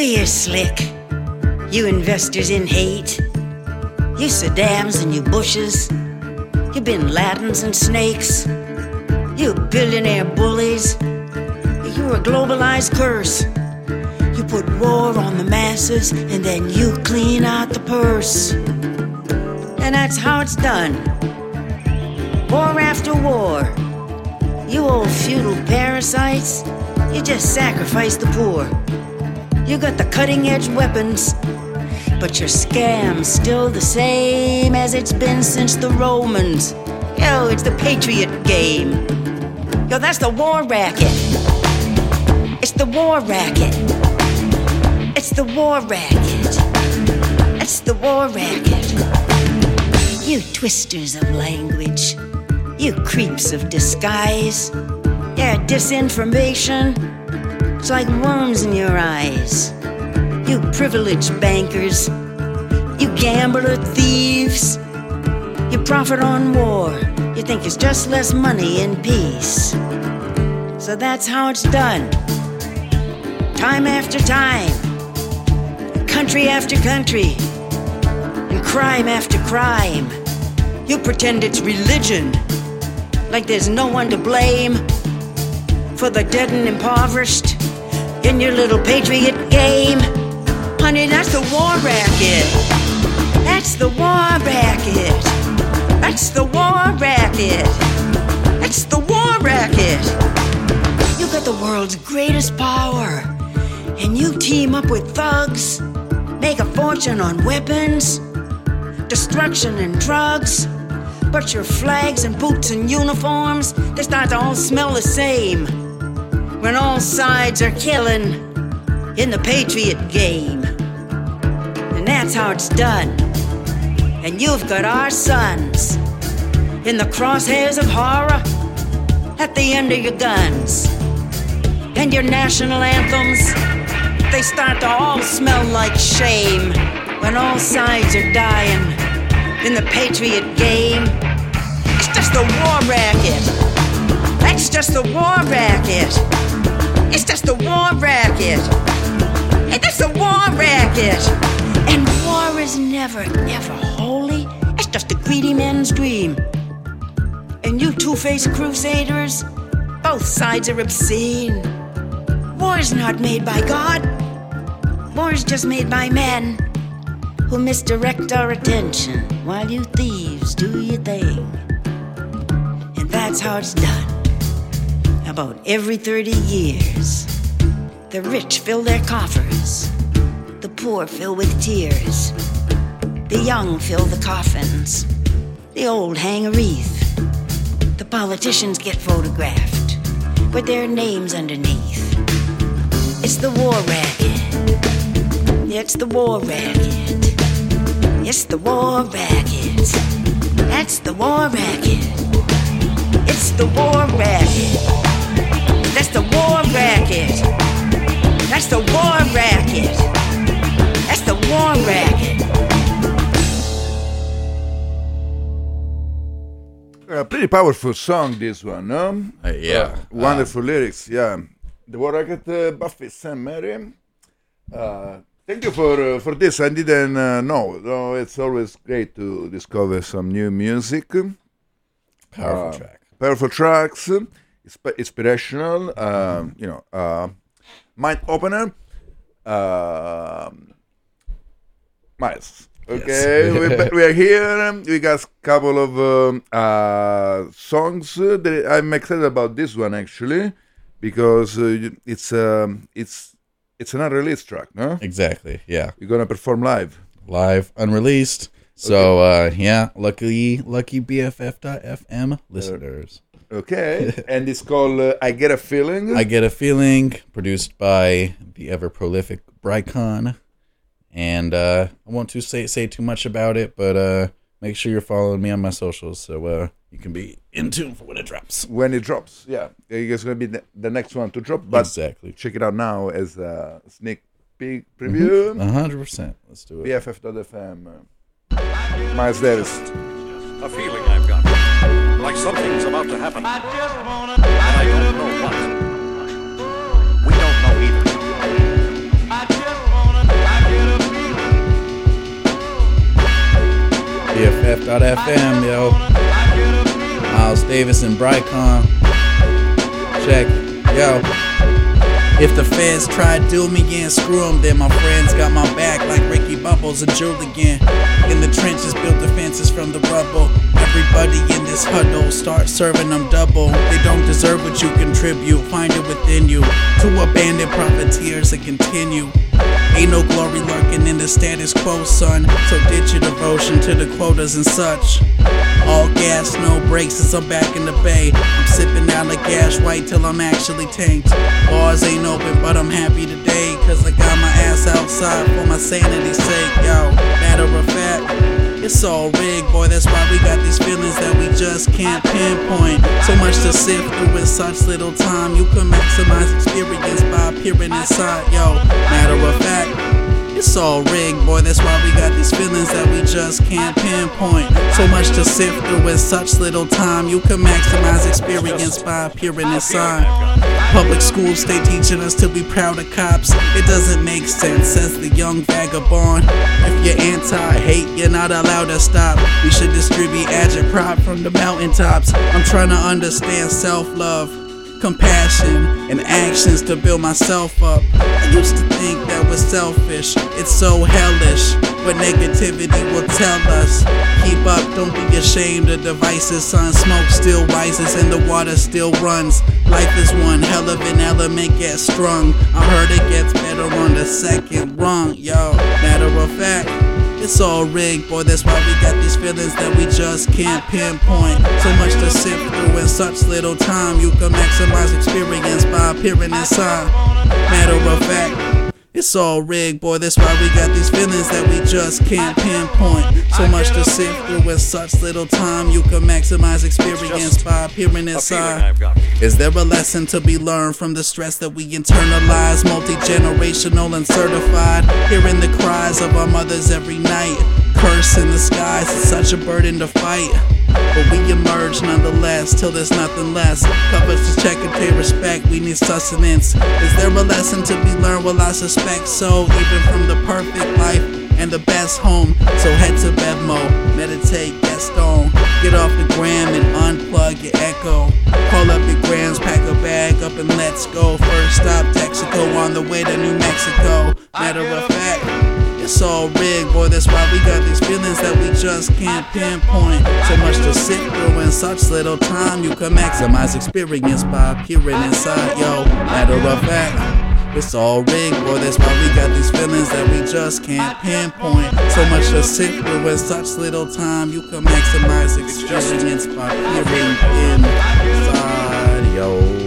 You're slick. You investors in hate. You Saddams and you Bushes. You Bin Ladens and snakes. You billionaire bullies. You're a globalized curse. You put war on the masses and then you clean out the purse. And that's how it's done. War after war. You old feudal parasites. You just sacrifice the poor. You got the cutting edge weapons, but your scam's still the same as it's been since the Romans. Yo, it's the Patriot game. Yo, that's the war racket. It's the war racket. It's the war racket. It's the war racket. You twisters of language. You creeps of disguise. Yeah, disinformation. It's like worms in your eyes. You privileged bankers. You gambler thieves. You profit on war. You think it's just less money in peace. So that's how it's done. Time after time. Country after country. And crime after crime. You pretend it's religion. Like there's no one to blame for the dead and impoverished in your little patriot game. Honey, that's the war racket. That's the war racket. That's the war racket. That's the war racket. You got the world's greatest power, and you team up with thugs, make a fortune on weapons, destruction and drugs. But your flags and boots and uniforms, they start to all smell the same when all sides are killing in the Patriot game. And that's how it's done. And you've got our sons in the crosshairs of horror at the end of your guns. And your national anthems, they start to all smell like shame when all sides are dying in the Patriot game. It's just a war racket. That's just a war racket. It's just a war racket. It's just a war racket. And war is never, ever holy. It's just a greedy man's dream. And you two faced crusaders, both sides are obscene. War is not made by God, war is just made by men who misdirect our attention while you thieves do your thing. And that's how it's done. About every 30 years, the rich fill their coffers, the poor fill with tears, the young fill the coffins, the old hang a wreath, the politicians get photographed with their names underneath. It's the war racket. It's the war racket. It's the war racket. That's the war racket. It's the war
Pretty powerful song, this one, no?
Uh, yeah.
Uh, wonderful lyrics, yeah. The War Racket, uh, Buffy Sainte-Marie. Uh, thank you for uh, for this. I didn't uh, know. No, it's always great to discover some new music.
Powerful
Uh,
track.
Powerful tracks. Insp- inspirational. Um, you know, uh, mind opener. Myles. Okay,
Yes.
we, we are here. We got a couple of um, uh, songs. That I'm excited about this one actually because uh, it's um, it's it's an unreleased track, no?
Exactly. Yeah.
You're gonna perform live.
Live, unreleased. So uh, yeah, lucky lucky BFF.FM listeners.
Okay, and it's called uh, "I Get a Feeling."
I get a feeling produced by the ever prolific Brycon. And uh, I won't to say say too much about it, but uh, make sure you're following me on my socials so uh, you can be in tune for when it drops.
when it drops. Yeah, it's gonna be the, the next one to drop. But
Exactly.
check it out now as a sneak peek preview.
Hundred percent. Let's do it.
BFF.fm. uh, Myles Davis.
A feeling I've got. Like something's about to happen. And I don't know what.
BFF.FM, yo. Myles Davis and Brycon. Check. Yo. If the feds try to do me again, screw them, then my friends got my back like Ricky Bubbles and Julian. In the trenches, build defenses from the rubble. Everybody in this huddle, start serving them double. They don't deserve what you contribute, find it within you. To abandon profiteers and continue. Ain't no glory lurking in the status quo, son. So ditch your devotion to the quotas and such. All gas, no brakes, as I'm back in the bay. I'm sipping out the gas right till I'm actually tanked. Bars ain't open, but I'm happy today. Cause I got my ass outside for my sanity's sake, yo. Matter of fact, it's all rigged, boy. That's why we got these feelings that we just can't pinpoint. So much to sift through in such little time. You can maximize experience by appearing inside, yo. Matter of fact, it's all rigged, boy. That's why we got these feelings that we just can't pinpoint. So much to sift through in such little time. You can maximize experience by appearing inside. Public schools stay teaching us to be proud of cops. It doesn't make sense, says the young vagabond. If you're anti-hate, you're not allowed to stop. We should distribute agitprop from the mountaintops. I'm trying to understand self-love compassion, and actions to build myself up. I used to think that was selfish, it's so hellish. But negativity will tell us keep up, don't be ashamed of devices. Sun smoke still rises and the water still runs. Life is one hell of an element get strung. I heard it gets better on the second rung, yo. Matter of fact. It's all rigged, boy. That's why we got these feelings that we just can't pinpoint. So much to sift through in such little time. You can maximize experience by appearing inside. Matter of fact, it's all rigged, boy. That's why we got these feelings that we just can't pinpoint. So much to sift through in such little time. You can maximize experience by appearing inside. Is there a lesson to be learned from the stress that we internalize? Multi generational and certified. Hearing the cries of our mothers every night. Curse in the skies, it's such a burden to fight. But we emerge nonetheless till there's nothing less. Covers to check and pay respect, we need sustenance. Is there a lesson to be learned? Well, I suspect so. Even from the perfect life and the best home. So head to Bevmo, meditate, get stoned. Get off the gram and unplug your echo. Call up your grams, pack a bag up and let's go. First stop, Texaco on the way to New Mexico. Matter of fact. It's all rigged, boy. That's why we got these feelings that we just can't pinpoint. So much to sit through in such little time. You can maximize experience by appearing inside, yo. Matter of fact. It's all rigged, boy. That's why we got these feelings that we just can't pinpoint. So much to sit through in such little time. You can maximize experience by peering inside, yo.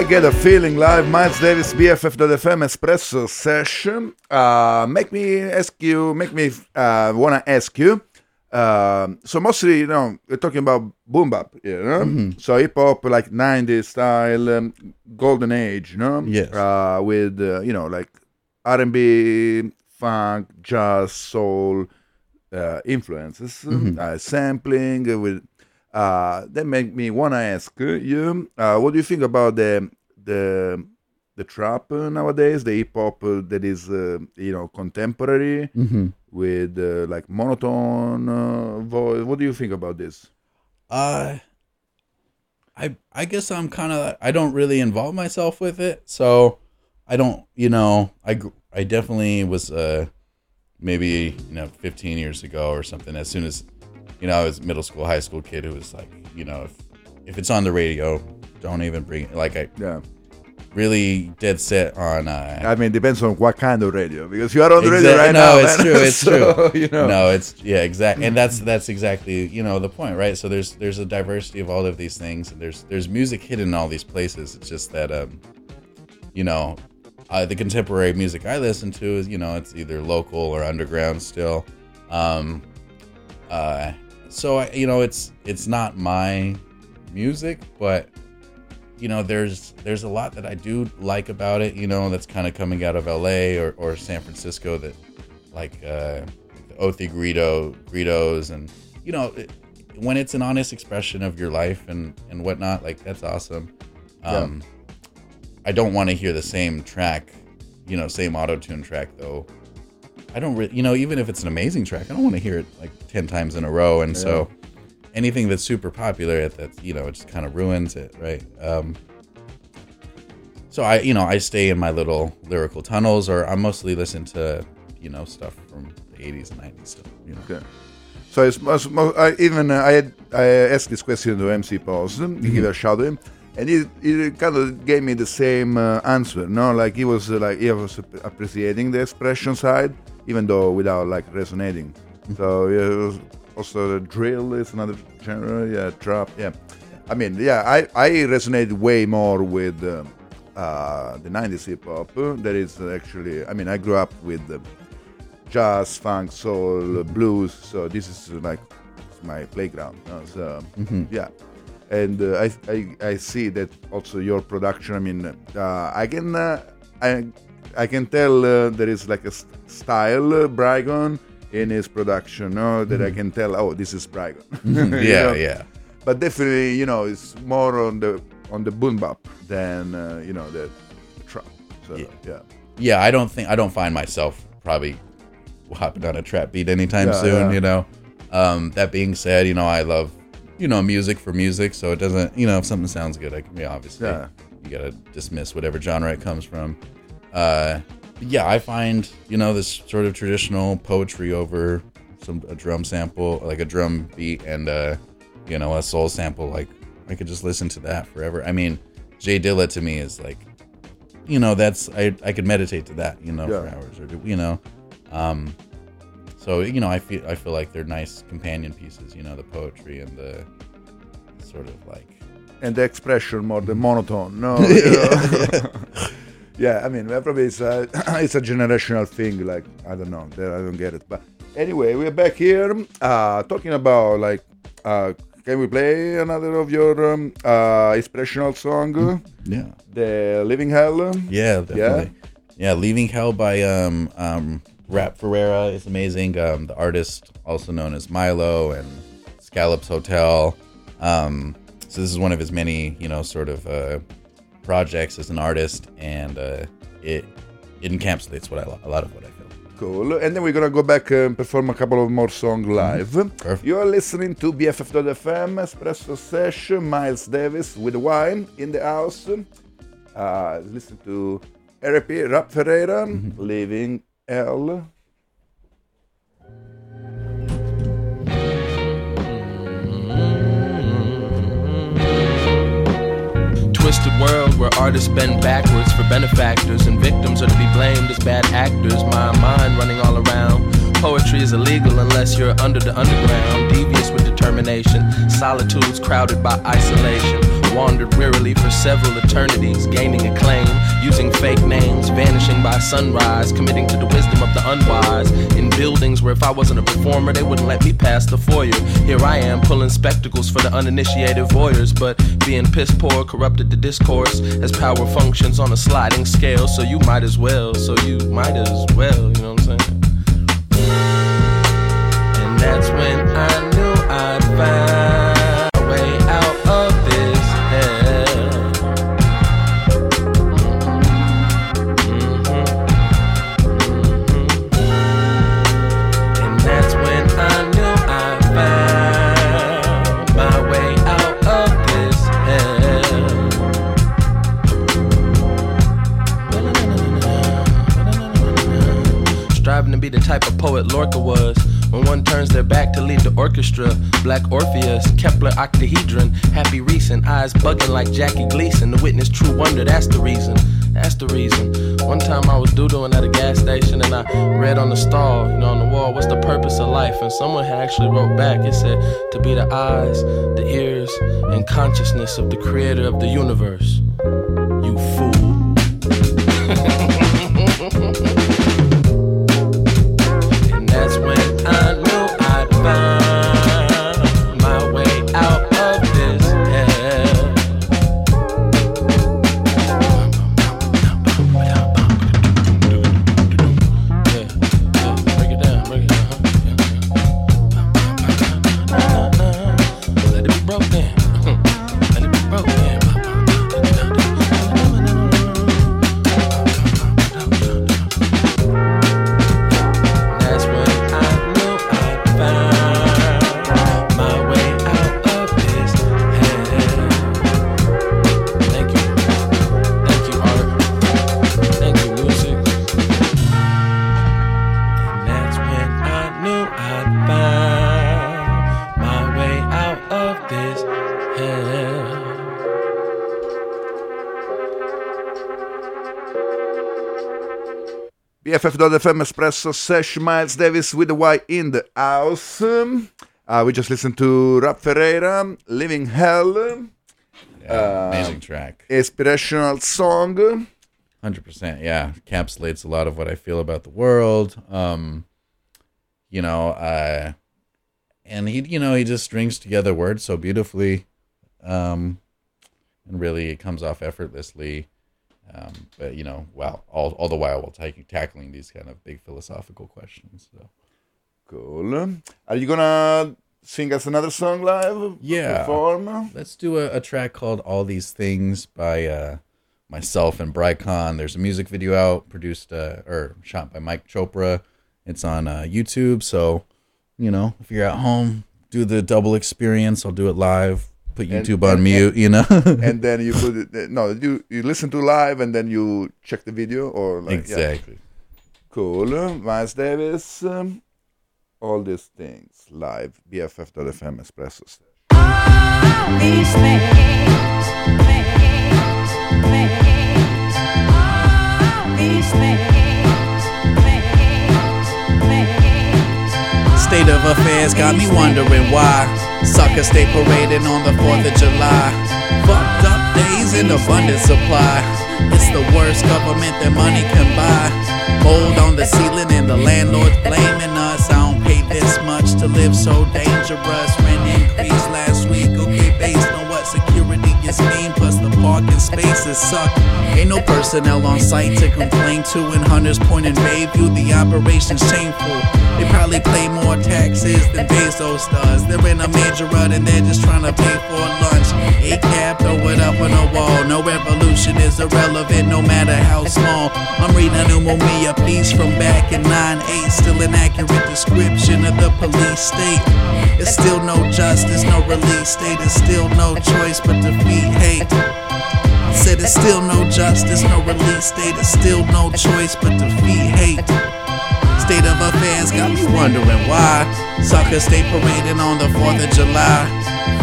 I get a feeling live. Myles Davis, BFF.fm Espresso session. Uh, make me ask you, make me uh, wanna ask you. Um so mostly, you know, we're talking about boom bap, you know.
Mhm.
So hip hop, like '90s style, um, golden age, you know.
Yes.
Uh, with uh, you know, like R&B, funk, jazz, soul uh, influences,
Mhm.
uh, sampling uh, with. Uh, that make me wanna ask uh, you, uh, what do you think about the the the trap nowadays, the hip hop that is uh, you know contemporary
Mhm.
with uh, like monotone uh, voice. What do you think about this?
Uh I I guess I'm kind of I don't really involve myself with it, so I don't, you know, I I definitely was uh maybe, you know, 15 years ago or something as soon as you know, I was a middle school, high school kid who was like, you know, if if it's on the radio, don't even bring it. Like I
Yeah.
really dead set on uh
I mean, it depends on what kind of radio, because you are on the radio right
no,
now.
it's
man.
true. It's
So,
true.
You know.
No, it's yeah, exactly, and that's that's exactly you know the point, right? So there's there's a diversity of all of these things, and there's there's music hidden in all these places. It's just that um, you know, uh, the contemporary music I listen to is you know it's either local or underground still. Um, uh, so I, you know it's it's not my music, but you know there's there's a lot that I do like about it. You know that's kind of coming out of L.A. or, or San Francisco that like uh, the 03 Greedo Greedos and you know it, when it's an honest expression of your life and and whatnot like that's awesome.
Yeah.
Um, I don't want to hear the same track, you know, same auto tune track though. I don't really, you know, even if it's an amazing track, I don't want to hear it like 10 times in a row. And so anything that's super popular, that's, you know, it just kind of ruins it, right? Um, so I, you know, I stay in my little lyrical tunnels or I mostly listen to, you know, stuff from the 80s and 90s stuff, you know.
Okay. So it's most, mo I even uh, I had I asked this question to MC Pause, to give a shout to him, and he, he kind of gave me the same uh, answer. No, like he was uh, like he was appreciating the expression side, even though without like resonating. So yeah, also the drill is another genre. Yeah, trap. Yeah, I mean, yeah, I I resonated way more with. Uh, uh, the 90s hip hop that is actually I mean I grew up with uh, jazz, funk, soul, blues. So this is uh, like my playground. you know, So
Mhm.
yeah, and uh, I, I I see that also your production. I mean, uh, I can uh, I I can tell uh, there is like a st- style uh, Brycon in his production. No, that I
Mhm.
can tell. Oh, this is Brycon.
Mhm.
You
Yeah,
know?
yeah.
But definitely, you know, it's more on the on the boom bap than uh, you know the trap. So yeah.
yeah, I don't think I don't find myself probably hopping on a trap beat anytime
Yeah,
soon.
yeah.
You know. Um, that being said, you know I love you know music for music, so it doesn't you know if something sounds good, I can be obviously
Yeah.
you gotta dismiss whatever genre it comes from. Uh, yeah, I find you know this sort of traditional poetry over some a drum sample, like a drum beat, and uh, you know a soul sample. Like I could just listen to that forever. I mean, Jay Dilla to me is like you know that's I I could meditate to that you know for hours or you know um so you know I feel I feel like they're nice companion pieces you know the poetry and the sort of like
and the expression more the monotone. No, you know? Yeah, I mean, probably it's a it's a generational thing. Like I don't know, I don't get it. But anyway, we're back here uh, talking about like. Uh, can we play another of your um, uh, inspirational song?
Yeah.
The Living Hell.
Yeah, definitely. Yeah, Leaving Hell by um um Rap Ferreira is amazing. Um the artist also known as Milo and Scallops Hotel. Um so this is one of his many, you know, sort of uh projects as an artist and uh it it encapsulates what I a lot of what I feel.
Cool. And then we're gonna go back and perform a couple of more songs live.
Perfect.
You are listening to BFF.fm Espresso Session. Myles Davis with wine in the house. Uh, listen to RP Rap Ferreira, Living L.
Twisted world where artists bend backwards for benefactors and victims are to be blamed as bad actors. My mind running all around. poetry is illegal unless you're under the underground. Devious with determination, solitudes crowded by isolation. Wandered wearily for several eternities, gaining acclaim, using fake names, vanishing by sunrise, committing to the wisdom of the unwise. In buildings where if I wasn't a performer, they wouldn't let me pass the foyer. Here I am, pulling spectacles for the uninitiated voyeurs, but being piss poor corrupted the discourse as power functions on a sliding scale. So you might as well, so you might as well, you know what I'm saying? And that's when I knew I'd find Be the type of poet Lorca was. When one turns their back to lead the orchestra, Black Orpheus, Kepler octahedron, happy recent, eyes bugging like Jackie Gleason. To witness true wonder, that's the reason. That's the reason. One time I was doodling at a gas station and I read on the stall, you know, on the wall, what's the purpose of life? And someone had actually wrote back, it said, to be the eyes, the ears, and consciousness of the creator of the universe.
BFF.FM Espresso Sesh Myles Davis with the Y in the house. Uh, we just listened to Rap Ferreira, Living Hell. Uh,
amazing track.
Inspirational song.
Hundred percent, yeah. Encapsulates a lot of what I feel about the world. Um, you know, uh, and he, you know, he just strings together words so beautifully, um, and really it comes off effortlessly. Um, but you know, wow, all all the while while taking tackling these kind of big philosophical questions. So
Cool. Are you gonna sing us another song live?
yeah,
Perform?
let's do a, a track called "All These Things" by uh, myself and Brycon. There's a music video out, produced uh, or shot by Mike Chopra. It's on uh, YouTube, so you know if you're at home, do the double experience. I'll do it live. Put
And-
YouTube on
and-
mute, you know.
and then you put it, no, you you listen to live and then you check the video or like yeah.
Exactly.
Cool. Myles Davis. Um, all these things live. BFF.FM Espresso.
These things, things, things, all these things, things, things.
State of affairs got me wondering why. Suckers stay parading on the 4th of July. Fucked up days in abundant supply. It's the worst government that money can buy. Mold on the ceiling and the landlord blaming us. I don't pay this much to live so dangerous. Rent increase last week, okay, based on what security is mean. Plus parking spaces suck. Ain't no personnel on site to complain to. And Hunters Point and Bayview, the operation's shameful. They probably pay more taxes than Bezos does. They're in a major rut and they're just trying to pay for lunch. A cab, throw it up on the wall. No revolution is irrelevant, no matter how small. I'm reading a new Mumia piece from back in 9-8. Still an accurate description of the police state. It's still no justice, no release date. It's still no choice but defeat hate. Said it's still no justice, no release date. It's still no choice but to feed hate. State of affairs got me wondering why. Suckers stay parading on the 4th of July.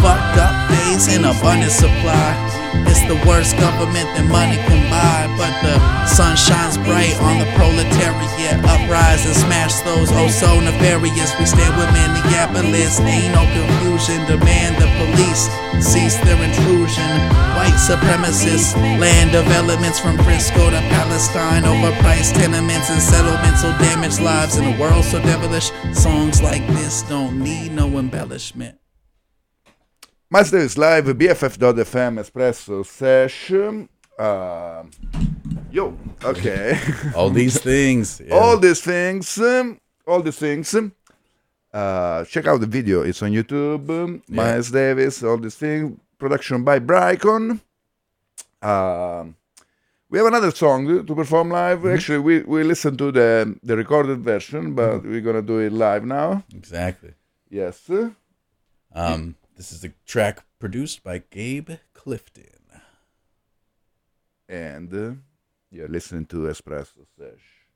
Fucked up days in abundant supply. It's the worst government that money can buy, but the sun shines bright on the proletariat. Uprise and smash those oh so nefarious. We stand with Minneapolis, ain't no confusion. Demand the police cease their intrusion. White supremacists, land developments from Frisco to Palestine, overpriced tenements and settlements will damage lives in a world so devilish. Songs like this don't need no embellishment.
Myles Davis Live, BFF.fm, Espresso Session. Uh, yo, okay.
All these things. yeah.
All these things. um, all these things. um, Uh, check out the video. It's on YouTube. um,
Yeah.
Myles Davis, all these things. Production by Brycon. Um we have another song to perform live.
Mm-hmm.
Actually, we, we listened to the the recorded version, but
Mm-hmm.
we're gonna do it live now.
Exactly.
Yes.
Um, this is the track produced by Gabe Clifton.
And uh, you're listening to Espresso Sesh.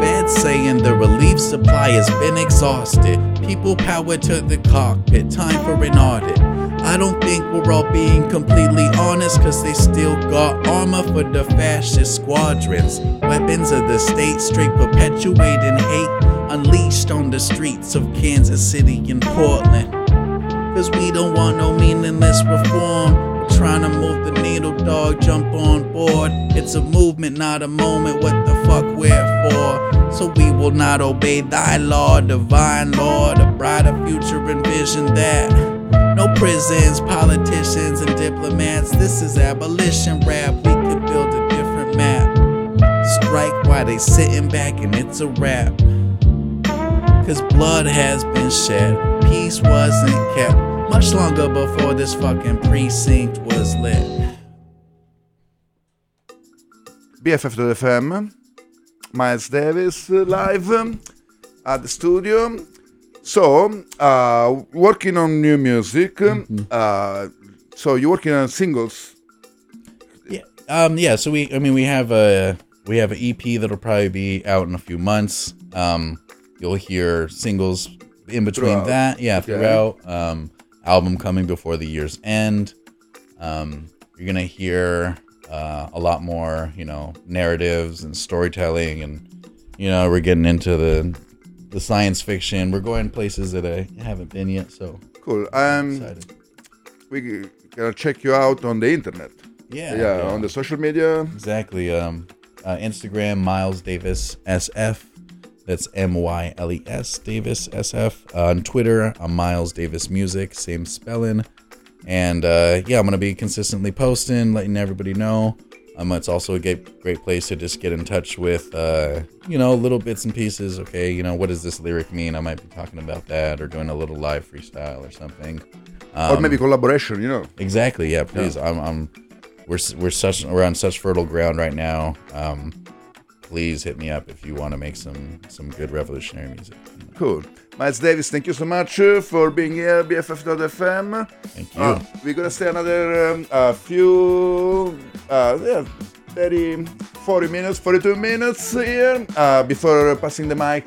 Feds saying the relief supply has been exhausted. People power to the cockpit, time for an audit. I don't think we're all being completely honest, cause they still got armor for the fascist squadrons. Weapons of the state, straight perpetuating hate, unleashed on the streets of Kansas City and Portland. Cause we don't want no meaningless reform. Trying to move the needle, dog, jump on board. It's a movement, not a moment. What the fuck we're for? So we will not obey thy law, divine Lord. A brighter future envision that. No prisons, politicians, and diplomats. This is abolition rap. We could build a different map. Strike while they sitting back and it's a wrap. Cause blood has been shed, peace wasn't kept much longer before this fucking precinct was lit.
BFF.fm, Myles Davis uh, live um, at the studio. So, uh, working on new music. um, Uh, so you're working on singles.
Yeah, um, yeah, so we, I mean, we have a we have an EP that'll probably be out in a few months. Um, you'll hear singles in between
Throughout.
that, yeah,
Okay.
throughout. Um, album coming before the year's end. Um, you're gonna hear uh, a lot more, you know, narratives and storytelling, and you know, we're getting into the the science fiction. We're going places that I haven't been yet, so
Cool. Um, we gonna check you out on the internet.
Yeah,
yeah,
yeah.
on the social media.
Exactly. Um, uh, Instagram Myles Davis SF. That's M Y L E S Davis SF. Uh, on Twitter, I'm Myles Davis Music, same spelling. And uh, yeah, I'm gonna be consistently posting, letting everybody know. Um, it's also a great, great place to just get in touch with, uh, you know, little bits and pieces. Okay, you know, what does this lyric mean? I might be talking about that, or doing a little live freestyle or something.
or maybe collaboration, you know.
Exactly. Yeah. Please. I'm. I'm. We're we're such we're on such fertile ground right now. Um, please hit me up if you want to make some some good revolutionary music.
Cool. Myles Davis, thank you so much uh, for being here, BFF.fm.
Thank you.
Uh, we're gonna stay another um, uh, few, uh, yeah, 30, 40 minutes, 42 minutes here uh, before passing the mic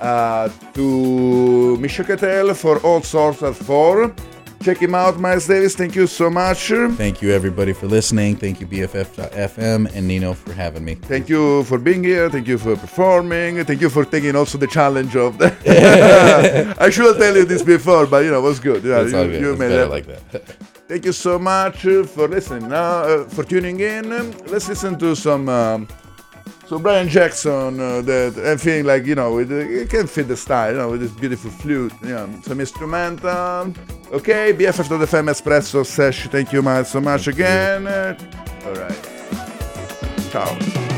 uh, to Misha Cattell for All Sorts at 4. Check him out, Myles Davis. Thank you so much.
Thank you everybody for listening. Thank you BFF.FM and Nino for having me.
Thank you for being here. Thank you for performing. Thank you for taking also the challenge of the. I should have told you this before, but you know, it was good. Yeah, you,
good.
you made it.
like that.
Thank you so much for listening. Now, uh, for tuning in. Let's listen to some. Um, so Brian Jackson, uh, that I feeling like you know, it, it can fit the style, you know, with this beautiful flute, you know, some instrumental. Okay, BFF.fm Espresso Sesh. Thank you, Myles, so much again. Uh, all right. Ciao.